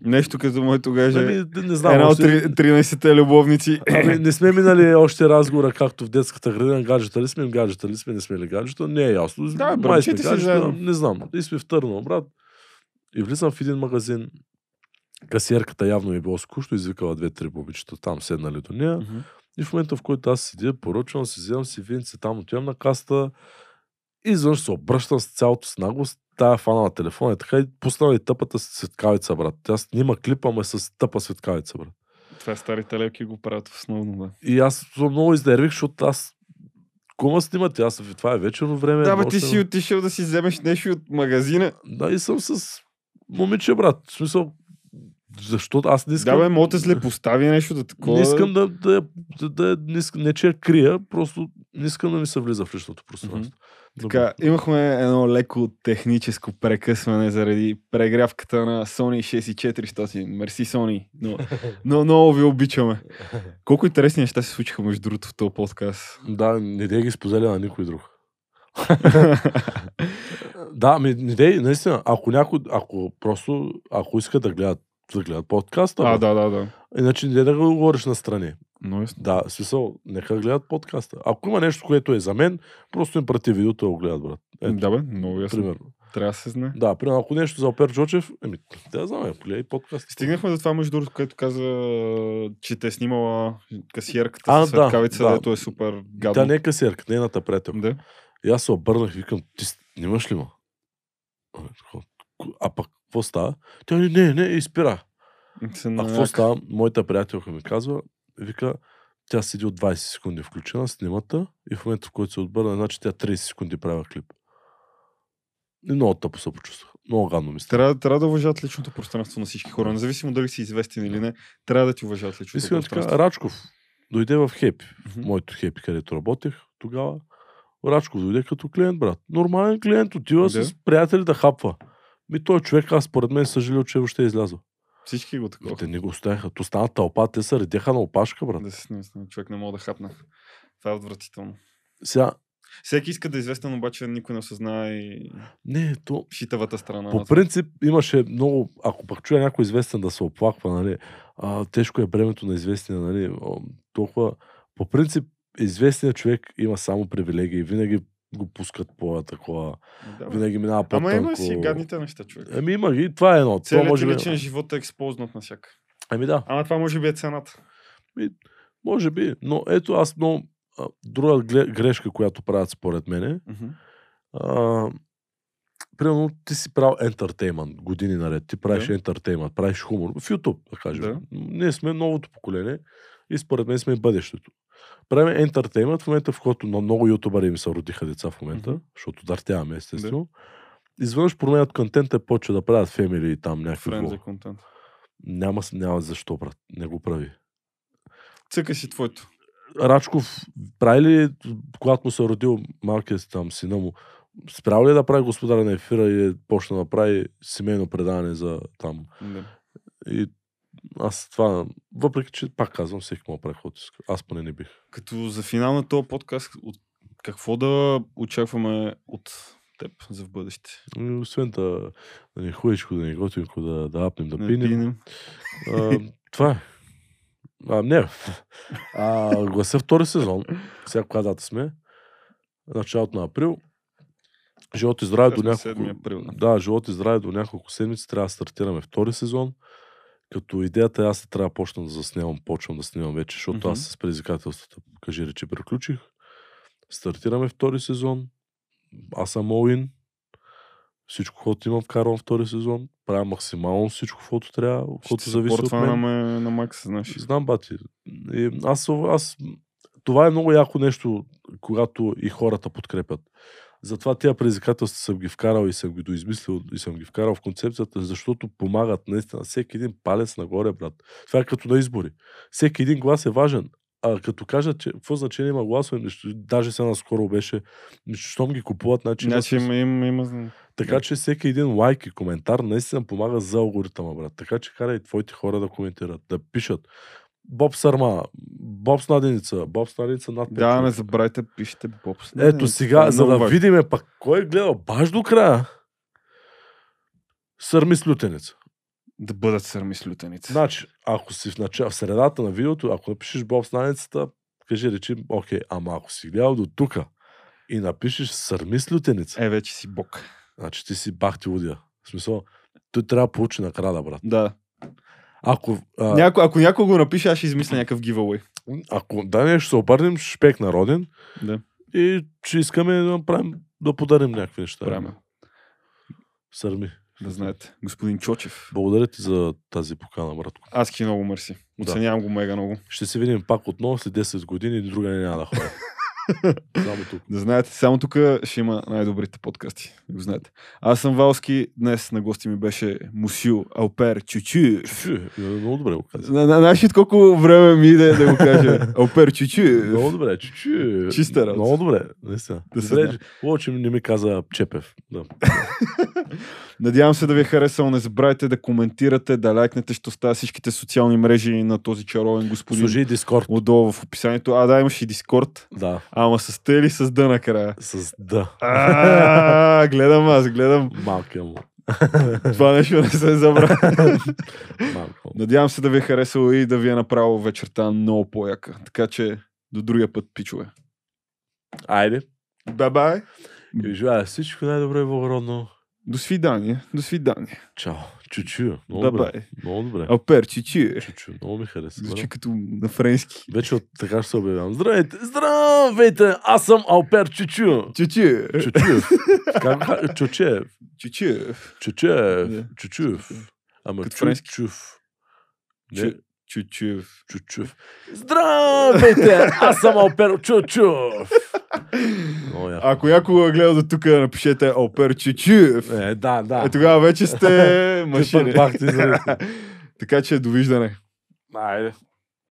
Нещо като моето гаже. Ами, не, знам. Една от още- три- 13-те любовници. Ами, не сме минали още разговора, както в детската градина. Гаджета ли сме, гаджета ли сме, не сме ли гаджета. Не е ясно. Да, Май сме гаджета, заедно. не знам. И сме в Търново, брат. И влизам в един магазин. Касиерката явно ми е било скучно, извикала две-три бобичета там, седнали до нея. Мгм. И в момента, в който аз седя, поръчвам си, вземам си винце, там отивам на каста, и изведнъж се обръщам с цялото с наглост, тая фана на телефона и така и пуснала и тъпата светкавица, брат. Тя снима клипа, ама е с тъпа светкавица, брат. Това старите левки го правят основно, да. И аз съм много изнервих, защото аз Кума снимат, аз това е вечерно време. Да, бе, ти си отишъл да си вземеш нещо от магазина. Да, и съм с момиче, брат. В смисъл, защото аз не искам... Да, бе, мога да зле постави нещо да такова. Не искам да, да, да, да не, искам, не че я крия, просто не искам да ми се влиза в личното пространство. Така, имахме едно леко техническо прекъсване заради прегрявката на Sony 6400. Мерси, Sony. Но, но много ви обичаме. Колко интересни неща се случиха между другото в този подкаст. Да, не дей ги споделя на никой друг. да, ми, не дей, наистина, ако някой, ако просто, ако иска да гледат, да гледат подкаста, а, бе. да, да, да. иначе не да го говориш настрани. Но ясно. Да, смисъл, нека гледат подкаста. Ако има нещо, което е за мен, просто им прати видеото да го гледат, брат. Ето, Да, бе, много ясно. примерно. Трябва да се знае. Да, примерно, ако нещо за Опер Джочев, еми, да знам, гледай подкаст. Стигнахме до това, между другото, което каза, че те е снимала касиерката А, с да, светкавица, да. дето е супер гадно. Тя не е касиерка, нейната приятелка. Да. И аз се обърнах и викам, ти снимаш ли ма? А, такова, А пък, какво става? Тя не, не, не, и спира. А какво става? Моята приятелка ми казва, вика, тя седи от 20 секунди включена, снимата и в момента, в който се отбърна, значи тя 30 секунди правя клип. И много тъпо се почувствах. Много гадно ми стана. Трябва, трябва да уважават личното пространство на всички хора. Независимо дали си известен или не, трябва да ти уважават личното Искам пространство. кажа, Рачков дойде в Хепи, Мгм. моето Хепи, където работех тогава. Рачков дойде като клиент, брат. Нормален клиент, отива Да. с приятели да хапва. Ми той човек, аз според мен съжалил, че въобще е излязъл. Всички го такова. Те не го оставяха. То стана тълпа, те се редяха на опашка, брат. Да се снима, снима. Човек не мога да хапне. Това е отвратително. Сега, Всеки иска да е известен, обаче никой не осъзнава и не, то шитавата страна. По принцип имаше много, ако пък чуя някой известен да се оплаква, нали, а, тежко е бремето на известния, нали, толкова. По принцип, известният човек има само привилегии, винаги го пускат по такова, Да, бе. винаги минава по Ама има си гадните неща, човек. Ами има ги, това е едно. Целият може би... личен живот е експознат на всяка. Ами да, Ама това може би е цената. може би. Но ето аз много... Друга грешка, която правят според мене, Мгм. а, примерно ти си правил ентертеймент години наред. Ти правиш Да. ентертеймент, правиш хумор. В YouTube, да кажем. Да. Ние сме новото поколение и според мен сме бъдещето. Правим ентертеймент в момента, в който на много ютубъри им се родиха деца в момента, Мгм. защото дартяваме естествено. Изведнъж променят контента и почва да правят фемили и там някакви. Френзи контент. Няма, няма защо, брат. Не го прави. Цъка си твоето. Рачков прави ли, когато му се е родил малкият там сина му, спрял ли е да прави господаря на ефира и е почна да прави семейно предаване за там. Да. И аз това, въпреки че пак казвам, всеки му прави каквото иска. Аз поне не бих. Като за финал на този подкаст, от какво да очакваме от теб за в бъдеще? И Освен да, да ни е хубавичко, да ни е готинко, да, да апнем, да Не пинем. пинем. А, това е. А, не. А, гласа втори сезон. Сега коя дата сме? Началото на април. Живот и здраве до няколко... 7 април, да. Да, живот и здраве до няколко седмици. Трябва да стартираме втори сезон. Като идеята е аз трябва да почна да заснемам, почвам да снимам вече, защото Мгм. аз с предизвикателствата, кажи речи, приключих. Стартираме втори сезон. Аз съм all. Всичко, което имам, вкарвам втори сезон. Правя максимално всичко, каквото трябва, което зависи от мен. съпортваме на Макс, знаеш. Знам, бати. И аз, аз това е много яко нещо, когато и хората подкрепят. Затова тези предизвикателства съм ги вкарал и съм ги доизмислил и съм ги вкарал в концепцията, защото помагат наистина. Всеки един палец нагоре, брат. Това е като на избори. Всеки един глас е важен. А като кажат, че какво значение има гласове, даже сега наскоро беше, щом ги купуват, значи, Значи има, има, има... Така че всеки един лайк и коментар наистина помага за алгоритъма, брат. Така че карай твоите хора да коментират, да пишат. Боб Сарма, Боб Снаденица, Боб Снаденица над пет Да, не забравяйте, пишете Бобс. Ето сега, за да видиме пак кой е гледал баш до края. Сърми с лютеница. Да бъдат сърми с лютеница. Значи, ако си в, начало, в средата на видеото, ако напишеш Боб Снаденицата, кажи речи, окей, ама ако си гледал до тука и напишеш сърми с лютеница, Е, вече си бог. значи ти си бахти лудия. В смисъл, той трябва да получи награда, брат. Да. Ако, а, Няко, ако някой го напише, аз ще измисля някакъв giveaway. ако да не ще се обърнем, шпек народен Да. и ще искаме да направим, да подарим някакви неща. Правилно. Сърми. Да знаете. Господин Чочев. Благодаря ти за тази покана, братко. Аз ти много мерси. Оценявам го мега много. Ще се видим пак отново след 10 години и друга няма да ходя. Само тук. Да знаете, само тук ще има най-добрите подкасти. Да го знаете. Аз съм Валски. Днес на гости ми беше Мусил Алпер Чучу. Чу, много добре го каза. На, на, знаеш ли колко време ми иде да го кажа? Алпер Чучу. Много добре, чу, чу. Чиста работа. Много добре, наистина. Да се Добре, че не ми каза Чепев. Да. Надявам се да ви е харесало. Не забравяйте да коментирате, да лайкнете, ще оставя всичките социални мрежи на този чаровен господин. Служи Дискорд. Отдолу в описанието. А, да, имаш и Дискорд. Да, Ама с Т или с Д накрая? с да. А, гледам аз, гледам. Малкия му. Това нещо не се забравя. Надявам се да ви е харесало и да ви е направило вечерта много по-яка. Така че до другия път, пичове. Айде. Бай-бай. И желая всичко най-добро и благородно. До свидание. До свидание. Чао. Чучу. Много добре. Бай-бай. Много добре. Алпер, чичи. Чучу. Много ми хареса. Звучи като на френски. Вече от така ще се обявявам. Здравейте! Здравейте! Аз съм Алпер Чучу. Чичи. Чучуев. Как ха- Чучев. Чичи. Чучев. Да. Чучуев. Ама. Чучуев. Не, Чу- Чучи. Чучуев. Здравейте! Аз съм Алпер яко. Ако някога е гледал до тук, напишете Алпер Чичи. Е, да, да. Е, тогава вече сте машини. Така че довиждане. Айде.